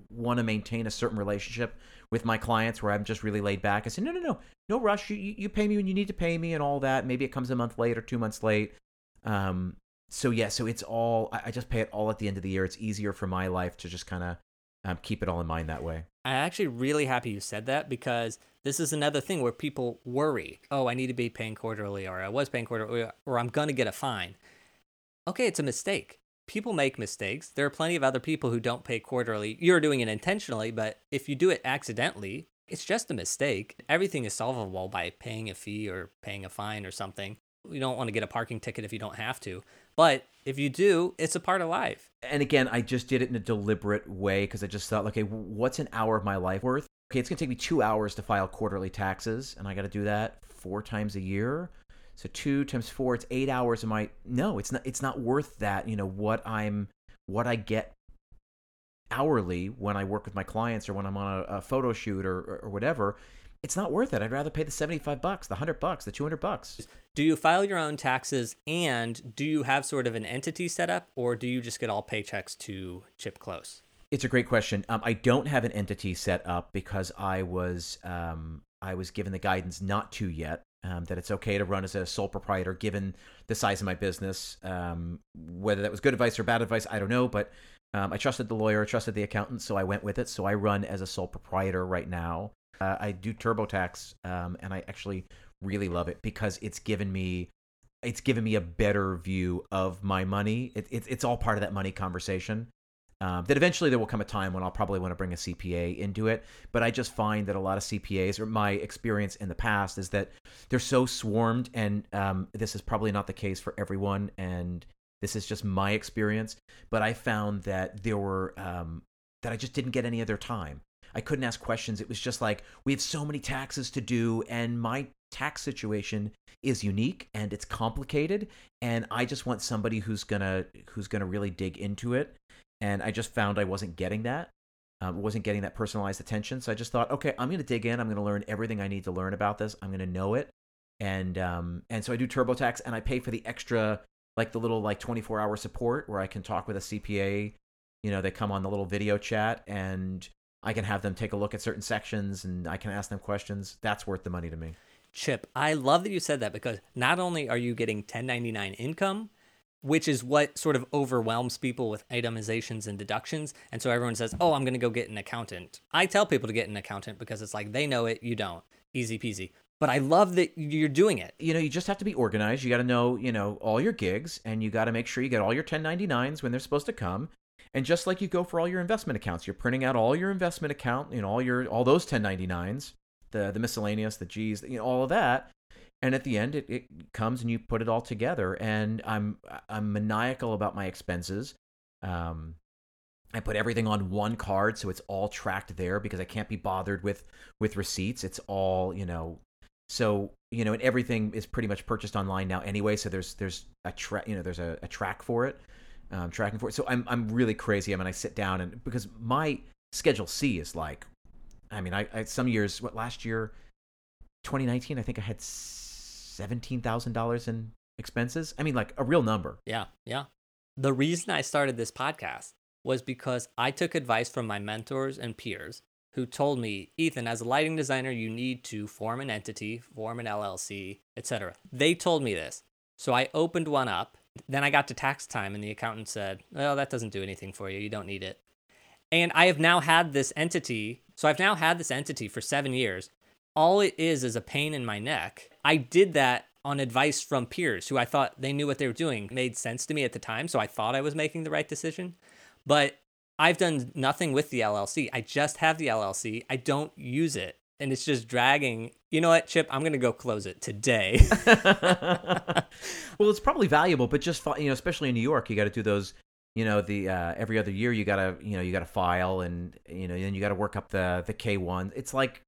want to maintain a certain relationship with my clients where I'm just really laid back. I say, no, no, no, no rush. You, you, pay me when you need to pay me and all that. Maybe it comes a month late or two months late. Um, so yeah, so it's all, I, I just pay it all at the end of the year. It's easier for my life to just kind of um, keep it all in mind that way. I'm actually really happy you said that because this is another thing where people worry. Oh, I need to be paying quarterly, or I was paying quarterly, or I'm going to get a fine. Okay, it's a mistake. People make mistakes. There are plenty of other people who don't pay quarterly. You're doing it intentionally, but if you do it accidentally, it's just a mistake. Everything is solvable by paying a fee or paying a fine or something. You don't want to get a parking ticket if you don't have to. But if you do, it's a part of life. And again, I just did it in a deliberate way because I just thought, okay, what's an hour of my life worth? Okay, it's going to take me two hours to file quarterly taxes, and I got to do that four times a year. So two times four, it's eight hours of my. No, it's not. It's not worth that. You know what I'm, what I get hourly when I work with my clients or when I'm on a, a photo shoot or, or, or whatever it's not worth it. I'd rather pay the 75 bucks, the 100 bucks, the 200 bucks. Do you file your own taxes and do you have sort of an entity set up or do you just get all paychecks to Chip Klose? It's a great question. Um, I don't have an entity set up because I was um, I was given the guidance not to yet. Um, that it's okay to run as a sole proprietor given the size of my business. Um, whether that was good advice or bad advice, I don't know. But um, I trusted the lawyer, I trusted the accountant, so I went with it. So I run as a sole proprietor right now. Uh, I do TurboTax, um, and I actually really love it because it's given me it's given me a better view of my money. It, it, it's all part of that money conversation. Um, that eventually there will come a time when I'll probably want to bring a CPA into it. But I just find that a lot of CPAs, or my experience in the past, is that they're so swarmed, and um, this is probably not the case for everyone. And this is just my experience. But I found that there were um, that I just didn't get any of their time. I couldn't ask questions. It was just like, we have so many taxes to do, and my tax situation is unique and it's complicated and i just want somebody who's gonna who's gonna really dig into it and i just found i wasn't getting that um, wasn't getting that personalized attention so i just thought okay i'm gonna dig in i'm gonna learn everything i need to learn about this i'm gonna know it and um and so i do turbotax and i pay for the extra like the little like 24 hour support where i can talk with a cpa you know they come on the little video chat and I can have them take a look at certain sections and I can ask them questions. That's worth the money to me. Chip, I love that you said that because not only are you getting 1099 income, which is what sort of overwhelms people with itemizations and deductions. And so everyone says, Oh, I'm going to go get an accountant. I tell people to get an accountant because it's like they know it, you don't. Easy peasy. But I love that you're doing it. You know, you just have to be organized. You got to know, you know, all your gigs and you got to make sure you get all your 1099s when they're supposed to come. And just like you go for all your investment accounts, you're printing out all your investment account, you know, all your all those 1099s, the the miscellaneous, the G's, you know, all of that. And at the end, it, it comes and you put it all together. And I'm I'm maniacal about my expenses. Um, I put everything on one card, so it's all tracked there because I can't be bothered with with receipts. It's all you know. So you know, and everything is pretty much purchased online now anyway. So there's there's a track, you know, there's a, a track for it um, tracking for it. So I'm I'm really crazy. I mean, I sit down and because my schedule C is like, I mean, I, I some years what last year, 2019, I think I had seventeen thousand dollars in expenses. I mean, like a real number. Yeah, yeah. The reason I started this podcast was because I took advice from my mentors and peers who told me, Ethan, as a lighting designer, you need to form an entity, form an LLC, etc. They told me this. So I opened one up then I got to tax time, and the accountant said, Well, that doesn't do anything for you. You don't need it. And I have now had this entity. So I've now had this entity for seven years. All it is is a pain in my neck. I did that on advice from peers who I thought they knew what they were doing. It made sense to me at the time. So I thought I was making the right decision. But I've done nothing with the LLC. I just have the LLC. I don't use it and it's just dragging. You know what, Chip? I'm gonna go close it today. (laughs) (laughs) well, it's probably valuable, but just you know, especially in New York, you got to do those. You know, the uh, every other year you gotta you know you gotta file and you know then you gotta work up the the K one. It's like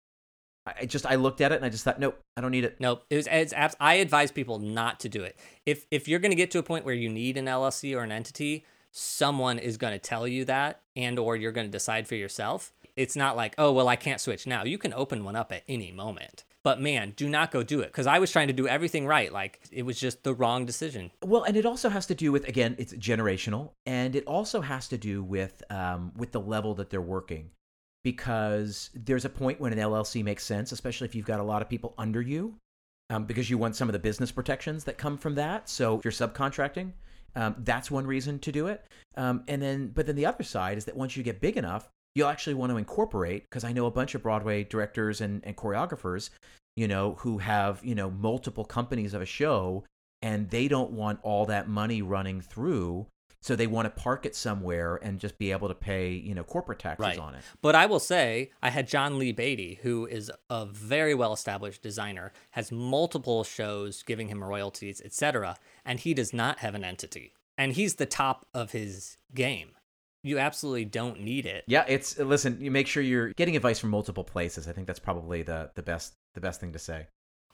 I just I looked at it and I just thought, nope, I don't need it. Nope. It was it's apps. I advise people not to do it. If if you're going to get to a point where you need an LLC or an entity, someone is going to tell you that, and or you're going to decide for yourself it's not like, oh, well, I can't switch now. You can open one up at any moment. But man, do not go do it because I was trying to do everything right. Like it was just the wrong decision. Well, and it also has to do with again, it's generational, and it also has to do with um, with the level that they're working, because there's a point when an LLC makes sense, especially if you've got a lot of people under you, um, because you want some of the business protections that come from that. So if you're subcontracting, um, that's one reason to do it. Um, and then, but then the other side is that once you get big enough, you'll actually want to incorporate because I know a bunch of Broadway directors and, and choreographers, you know, who have, you know, multiple companies of a show and they don't want all that money running through. So they want to park it somewhere and just be able to pay, you know, corporate taxes Right. on it. But I will say, I had John Lee Beatty, who is a very well established designer, has multiple shows giving him royalties, etc., and he does not have an entity. And he's the top of his game. You absolutely don't need it. Yeah, it's listen, you make sure you're getting advice from multiple places. I think that's probably the the best the best thing to say.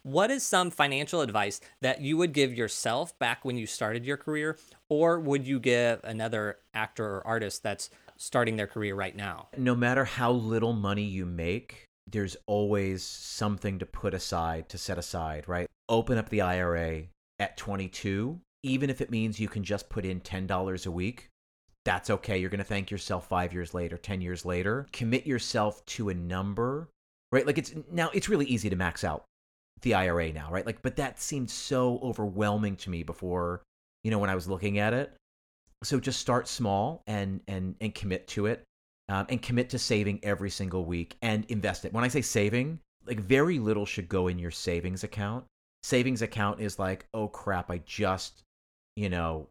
What is some financial advice that you would give yourself back when you started your career, or would you give another actor or artist that's starting their career right now? no matter how little money you make, there's always something to put aside, to set aside, right? Open up the IRA at 22, even if it means you can just put in $10 a week. That's okay. You're going to thank yourself five years later, 10 years later. Commit yourself to a number, right? Like it's now, it's really easy to max out the IRA now, right? Like, but that seemed so overwhelming to me before, you know, when I was looking at it. So just start small and and and commit to it um, and commit to saving every single week and invest it. When I say saving, like very little should go in your savings account. Savings account is like, oh crap, I just, you know,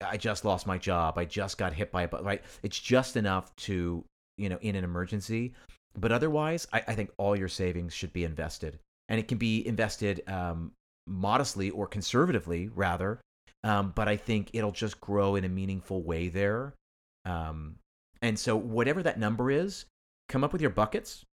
I just lost my job. I just got hit by a bus. right. It's just enough to, you know, in an emergency. But otherwise, I, I think all your savings should be invested, and it can be invested um, modestly or conservatively, rather. Um, but I think it'll just grow in a meaningful way there. Um, and so whatever that number is, come up with your buckets.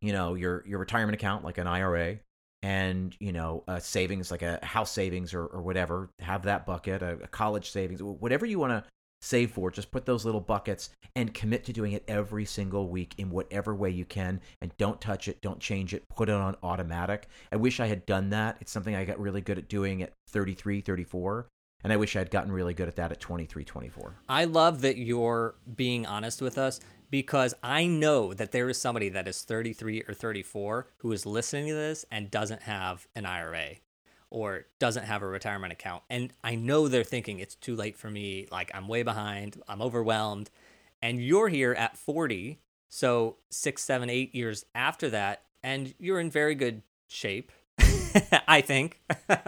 You know, your your retirement account like an IRA, and you know, a savings like a house savings or or whatever. Have that bucket, a, a college savings, whatever you want to save for. Just put those little buckets and commit to doing it every single week in whatever way you can. And don't touch it, don't change it. Put it on automatic. I wish I had done that. It's something I got really good at doing at 33, 34. And I wish I had gotten really good at that at 23, 24. I love that you're being honest with us because I know that there is somebody that is 33 or 34 who is listening to this and doesn't have an IRA or doesn't have a retirement account. And I know they're thinking it's too late for me. Like I'm way behind, I'm overwhelmed. And you're here at 40. So six, seven, eight years after that, and you're in very good shape, (laughs) I think.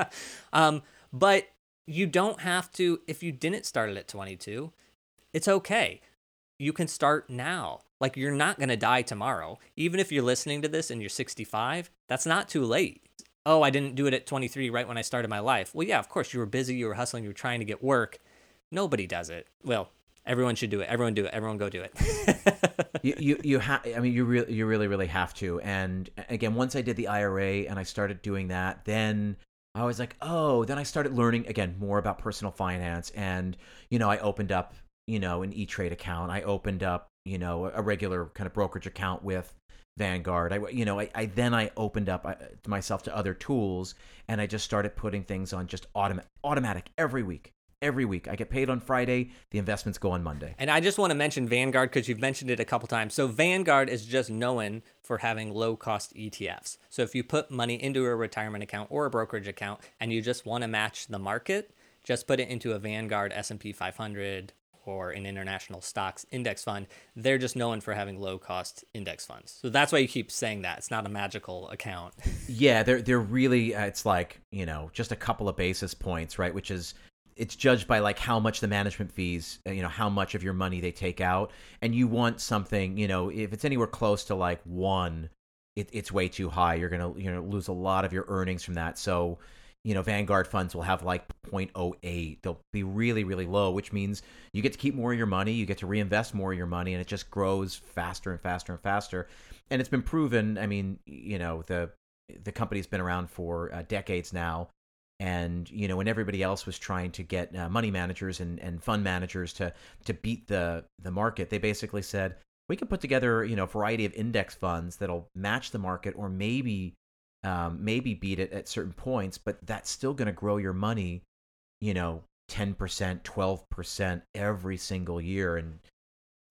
(laughs) um, but you don't have to, if you didn't start it at 22, it's okay. You can start now. Like you're not going to die tomorrow. Even if you're listening to this and you're 65, that's not too late. Oh, I didn't do it at 23 right when I started my life. Well, yeah, of course you were busy, you were hustling, you were trying to get work. Nobody does it. Well, everyone should do it. Everyone do it. Everyone go do it. (laughs) you you, you have i mean you really you really really have to and again once i did the ira and i started doing that then i was like oh then i started learning again more about personal finance and you know i opened up you know an e-trade account i opened up you know a regular kind of brokerage account with vanguard i you know i, I then i opened up uh, myself to other tools and i just started putting things on just automa- automatic every week every week i get paid on friday the investments go on monday And I just want to mention Vanguard because you've mentioned it a couple times. So Vanguard is just known for having low cost ETFs. So if you put money into a retirement account or a brokerage account and you just want to match the market, just put it into a Vanguard S&P 500 or an international stocks index fund. They're just known for having low cost index funds. So that's why you keep saying that. It's not a magical account. (laughs) Yeah, they're they're really uh, it's like you know just a couple of basis points, right? Which is it's judged by like how much the management fees, uh, you know, how much of your money they take out, and you want something, you know, if it's anywhere close to like one, it, it's way too high. You're gonna you know lose a lot of your earnings from that. So, you know, Vanguard funds will have like 0.08. They'll be really really low, which means you get to keep more of your money, you get to reinvest more of your money, and it just grows faster and faster and faster. And it's been proven. I mean, you know, the the company's been around for uh, decades now and you know when everybody else was trying to get uh, money managers and, and fund managers to to beat the the market they basically said we can put together you know a variety of index funds that'll match the market or maybe um, maybe beat it at certain points, but that's still going to grow your money, you know, 10%, 12% every single year. And,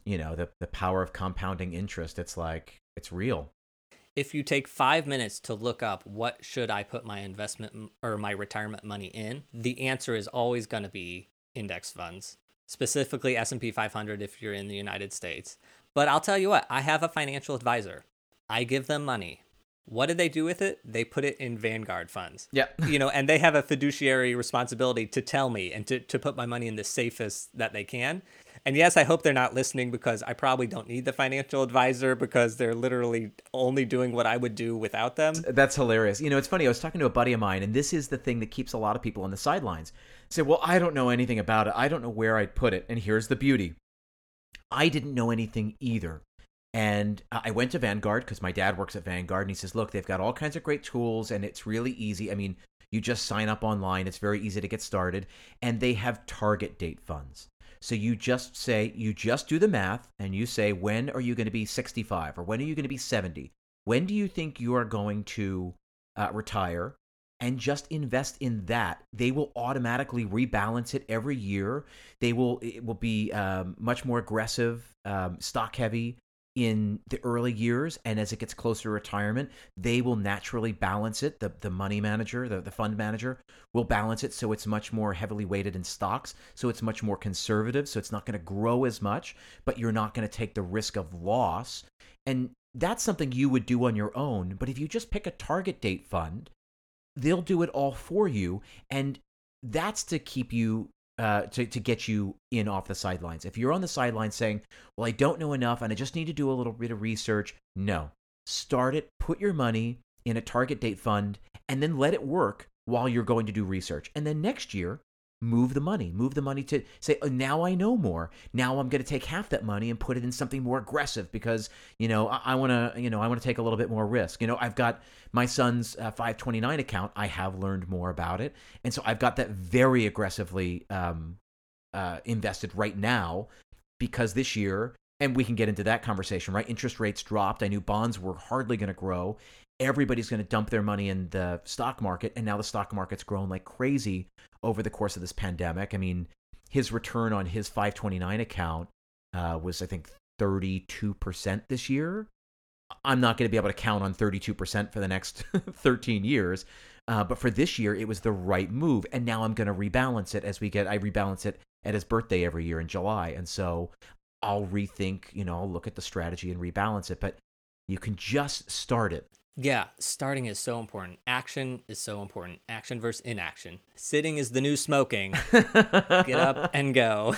you know, the, the power of compounding interest, it's like, it's real. If you take five minutes to look up what should I put my investment or my retirement money in, the answer is always going to be index funds, specifically S&P 500 if you're in the United States. But I'll tell you what, I have a financial advisor. I give them money. What did they do with it? They put it in Vanguard funds. Yeah. (laughs) you know, and they have a fiduciary responsibility to tell me and to, to put my money in the safest that they can. And yes, I hope they're not listening because I probably don't need the financial advisor because they're literally only doing what I would do without them. That's hilarious. You know, it's funny. I was talking to a buddy of mine, and this is the thing that keeps a lot of people on the sidelines. Say, well, I don't know anything about it. I don't know where I'd put it. And here's the beauty I didn't know anything either. And I went to Vanguard because my dad works at Vanguard, and he says, "Look, they've got all kinds of great tools, and it's really easy. I mean, you just sign up online; it's very easy to get started, and they have target date funds. So you just say, you just do the math, and you say, when are you going to be 65, or when are you going to be 70? When do you think you are going to uh, retire? and just invest in that they will automatically rebalance it every year they will it will be um, much more aggressive um, stock heavy in the early years and as it gets closer to retirement they will naturally balance it. The, the money manager the, the fund manager will balance it so it's much more heavily weighted in stocks so it's much more conservative so it's not going to grow as much but you're not going to take the risk of loss. And that's something you would do on your own but if you just pick a target date fund they'll do it all for you and that's to keep you uh, to, to get you in off the sidelines. If you're on the sidelines saying, well, I don't know enough and I just need to do a little bit of research, no. Start it, put your money in a target date fund, and then let it work while you're going to do research. And then next year, move the money move the money to say oh, now i know more. Now i'm going to take half that money and put it in something more aggressive because you know i, I want to you know i want to take a little bit more risk. You know i've got my son's uh, 529 account. I have learned more about it. And so i've got that very aggressively um, uh, invested right now because this year and we can get into that conversation right? Interest rates dropped. I knew bonds were hardly going to grow everybody's going to dump their money in the stock market and now the stock market's grown like crazy over the course of this pandemic. I mean his return on his 529 account uh, was i think 32% this year. I'm not going to be able to count on 32% for the next (laughs) 13 years uh, but for this year it was the right move and now i'm going to rebalance it as we get i rebalance it at his birthday every year in july and so i'll rethink you know i'll look at the strategy and rebalance it but you can just start it yeah, starting is so important. Action is so important. Action versus inaction. Sitting is the new smoking. (laughs) Get up and go.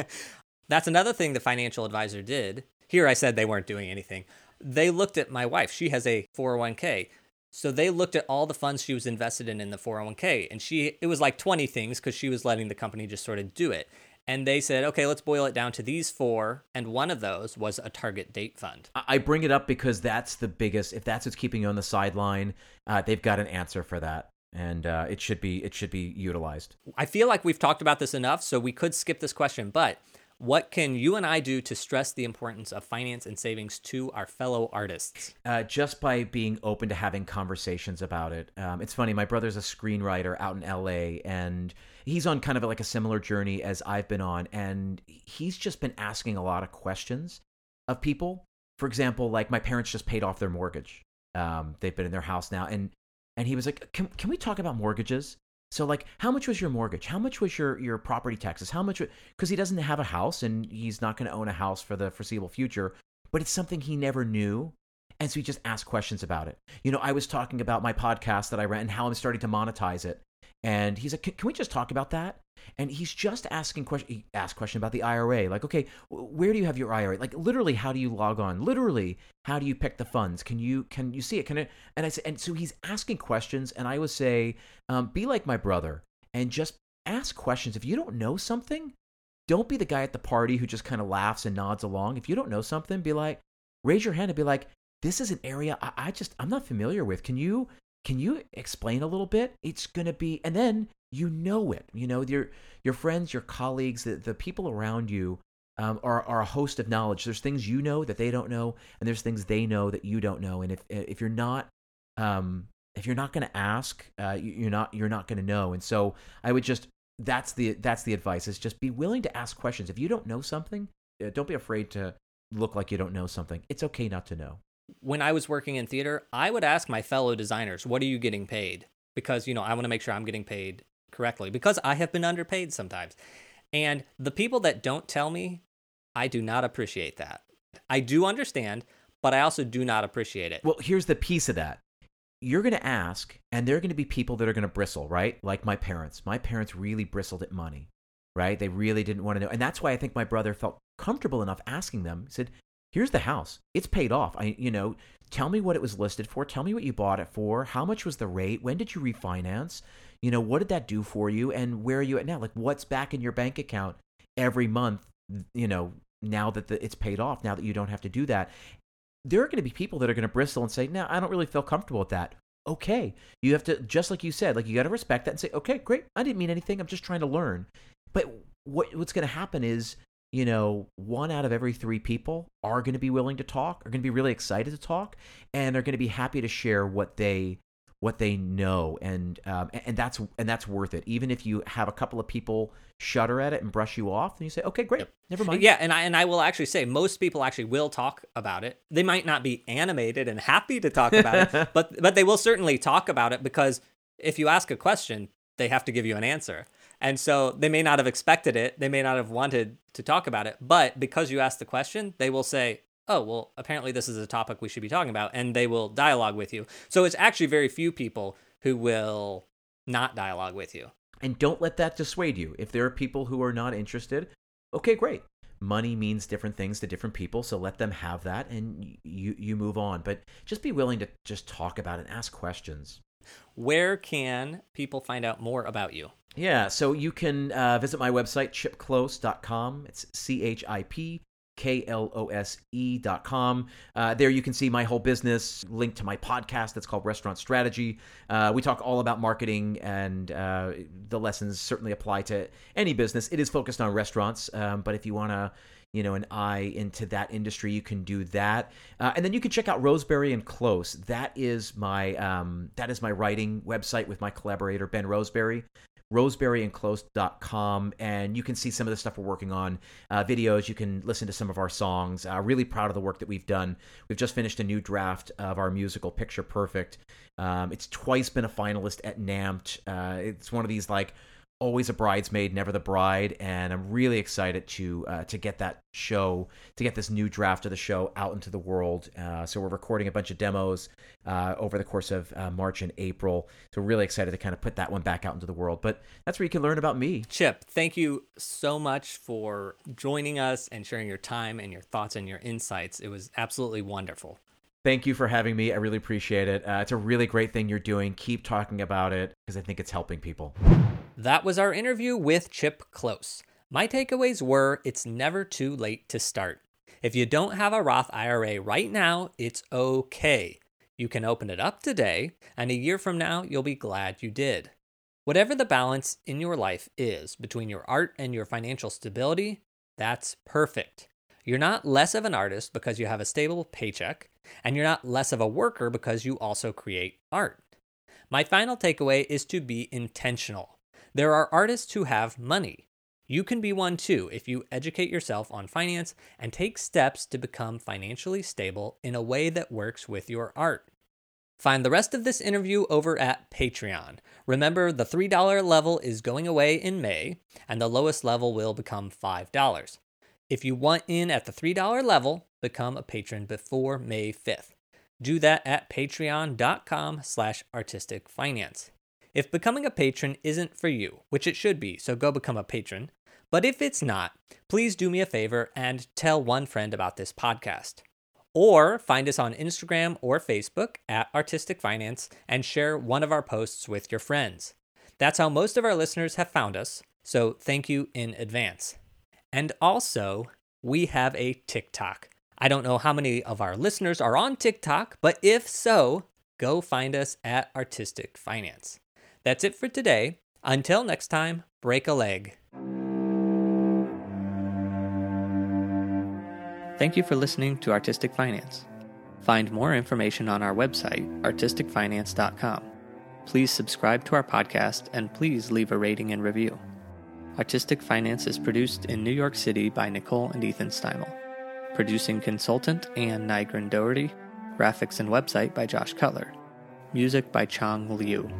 (laughs) That's another thing the financial advisor did. Here I said they weren't doing anything. They looked at my wife. She has a 401k. So they looked at all the funds she was invested in in the 401k and she it was like 20 things cuz she was letting the company just sort of do it. And they said, okay, let's boil it down to these four. And one of those was a target date fund. I bring it up because that's the biggest, if that's what's keeping you on the sideline, uh, they've got an answer for that. And uh, it should be it should be utilized. I feel like we've talked about this enough, so we could skip this question. But what can you and I do to stress the importance of finance and savings to our fellow artists? Uh, just by being open to having conversations about it. Um, it's funny, my brother's a screenwriter out in LA, and he's on kind of like a similar journey as I've been on, and he's just been asking a lot of questions of people. For example, like my parents just paid off their mortgage. Um, they've been in their house now, and and he was like, "Can can we talk about mortgages?" So like, how much was your mortgage? How much was your your property taxes? How much? Because he doesn't have a house and he's not going to own a house for the foreseeable future. But it's something he never knew, and so he just asked questions about it. You know, I was talking about my podcast that I ran and how I'm starting to monetize it, and he's like, can, we just talk about that? And he's just asking question. He asked question about the IRA, like, okay, where do you have your IRA? Like, literally, how do you log on? Literally, how do you pick the funds? Can you can you see it? Can it? And I said, and so he's asking questions, and I would say, um, be like my brother and just ask questions. If you don't know something, don't be the guy at the party who just kind of laughs and nods along. If you don't know something, be like, raise your hand and be like, this is an area I, I just I'm not familiar with. Can you can you explain a little bit? It's going to be, and then you know it. You know, your, your friends, your colleagues, the, the people around you um, are, are a host of knowledge. There's things you know that they don't know, and there's things they know that you don't know. And if, if you're not um, if you're not going to ask, uh, you- you're not you're not going to know. And so I would just that's the that's the advice is just be willing to ask questions. If you don't know something, uh, don't be afraid to look like you don't know something. It's okay not to know. When I was working in theater, I would ask my fellow designers, "What are you getting paid?" Because you know, I want to make sure I'm getting paid correctly because I have been underpaid sometimes. And the people that don't tell me, I do not appreciate that. I do understand, but I also do not appreciate it. Well, here's the piece of that. You're going to ask, and there are going to be people that are going to bristle, right? Like my parents. My parents really bristled at money, right? They really didn't want to know. And that's why I think my brother felt comfortable enough asking them. He said, Here's the house. It's paid off. I, you know, tell me what it was listed for. Tell me what you bought it for. How much was the rate? When did you refinance? You know, what did that do for you? And where are you at now? Like, what's back in your bank account every month? You know, now that the, it's paid off, now that you don't have to do that there are going to be people that are going to bristle and say, "No, I don't really feel comfortable with that." Okay, you have to just like you said, like you got to respect that and say, "Okay, great. I didn't mean anything. I'm just trying to learn." But what what's going to happen is, you know, one out of every three people are going to be willing to talk, are going to be really excited to talk, and they're going to be happy to share what they what they know, and um, and that's and that's worth it. Even if you have a couple of people shudder at it and brush you off, and you say, "Okay, great, never mind." Yeah, and I and I will actually say most people actually will talk about it. They might not be animated and happy to talk about it, (laughs) but but they will certainly talk about it because if you ask a question, they have to give you an answer. And so they may not have expected it, they may not have wanted to talk about it, but because you asked the question, they will say, "Oh, well, apparently this is a topic we should be talking about," and they will dialogue with you. So it's actually very few people who will not dialogue with you. And don't let that dissuade you. If there are people who are not interested, okay, great. Money means different things to different people, so let them have that and you you move on. But just be willing to just talk about it and ask questions. Where can people find out more about you? Yeah, so you can uh, visit my website, chipklose.com. It's C H I P K L O S E dot com. Uh, there you can see my whole business, link to my podcast that's called Restaurant Strategy. Uh, we talk all about marketing, and uh, the lessons certainly apply to any business. It is focused on restaurants, um, but if you want to you know an eye into that industry you can do that uh, and then you can check out roseberry and close that is my um, that is my writing website with my collaborator ben roseberry roseberryandklose.com and you can see some of the stuff we're working on uh, videos. You can listen to some of our songs. Uh, really proud of the work that we've done. We've just finished a new draft of our musical picture perfect. Um, it's twice been a finalist at namt. Uh, it's one of these like always a bridesmaid, never the bride, and I'm really excited to uh, to get that show, to get this new draft of the show out into the world. Uh, so we're recording a bunch of demos uh, over the course of uh, March and April. So really excited to kind of put that one back out into the world. But that's where you can learn about me. Chip, thank you so much for joining us and sharing your time and your thoughts and your insights. It was absolutely wonderful. Thank you for having me. I really appreciate it. Uh, it's a really great thing you're doing. Keep talking about it because I think it's helping people. That was our interview with Chip Klose. My takeaways were it's never too late to start. If you don't have a Roth IRA right now, it's okay. You can open it up today, and a year from now, you'll be glad you did. Whatever the balance in your life is between your art and your financial stability, that's perfect. You're not less of an artist because you have a stable paycheck, and you're not less of a worker because you also create art. My final takeaway is to be intentional. There are artists who have money. You can be one too if you educate yourself on finance and take steps to become financially stable in a way that works with your art. Find the rest of this interview over at Patreon. Remember, the $3 level is going away in May, and the lowest level will become $5. If you want in at the $3 level, become a patron before May 5th. Do that at patreon.com slash artistic finance. If becoming a patron isn't for you, which it should be, so go become a patron, but if it's not, please do me a favor and tell one friend about this podcast. Or find us on Instagram or Facebook at Artistic Finance and share one of our posts with your friends. That's how most of our listeners have found us, so thank you in advance. And also, we have a TikTok. I don't know how many of our listeners are on TikTok, but if so, go find us at Artistic Finance. That's it for today. Until next time, break a leg. Thank you for listening to Artistic Finance. Find more information on our website, artisticfinance.com. Please subscribe to our podcast and please leave a rating and review. Artistic Finance is produced in New York City by Nicole and Ethan Steimel. Producing consultant Anne Nygren Doherty. Graphics and website by Josh Cutler. Music by Chong Liu.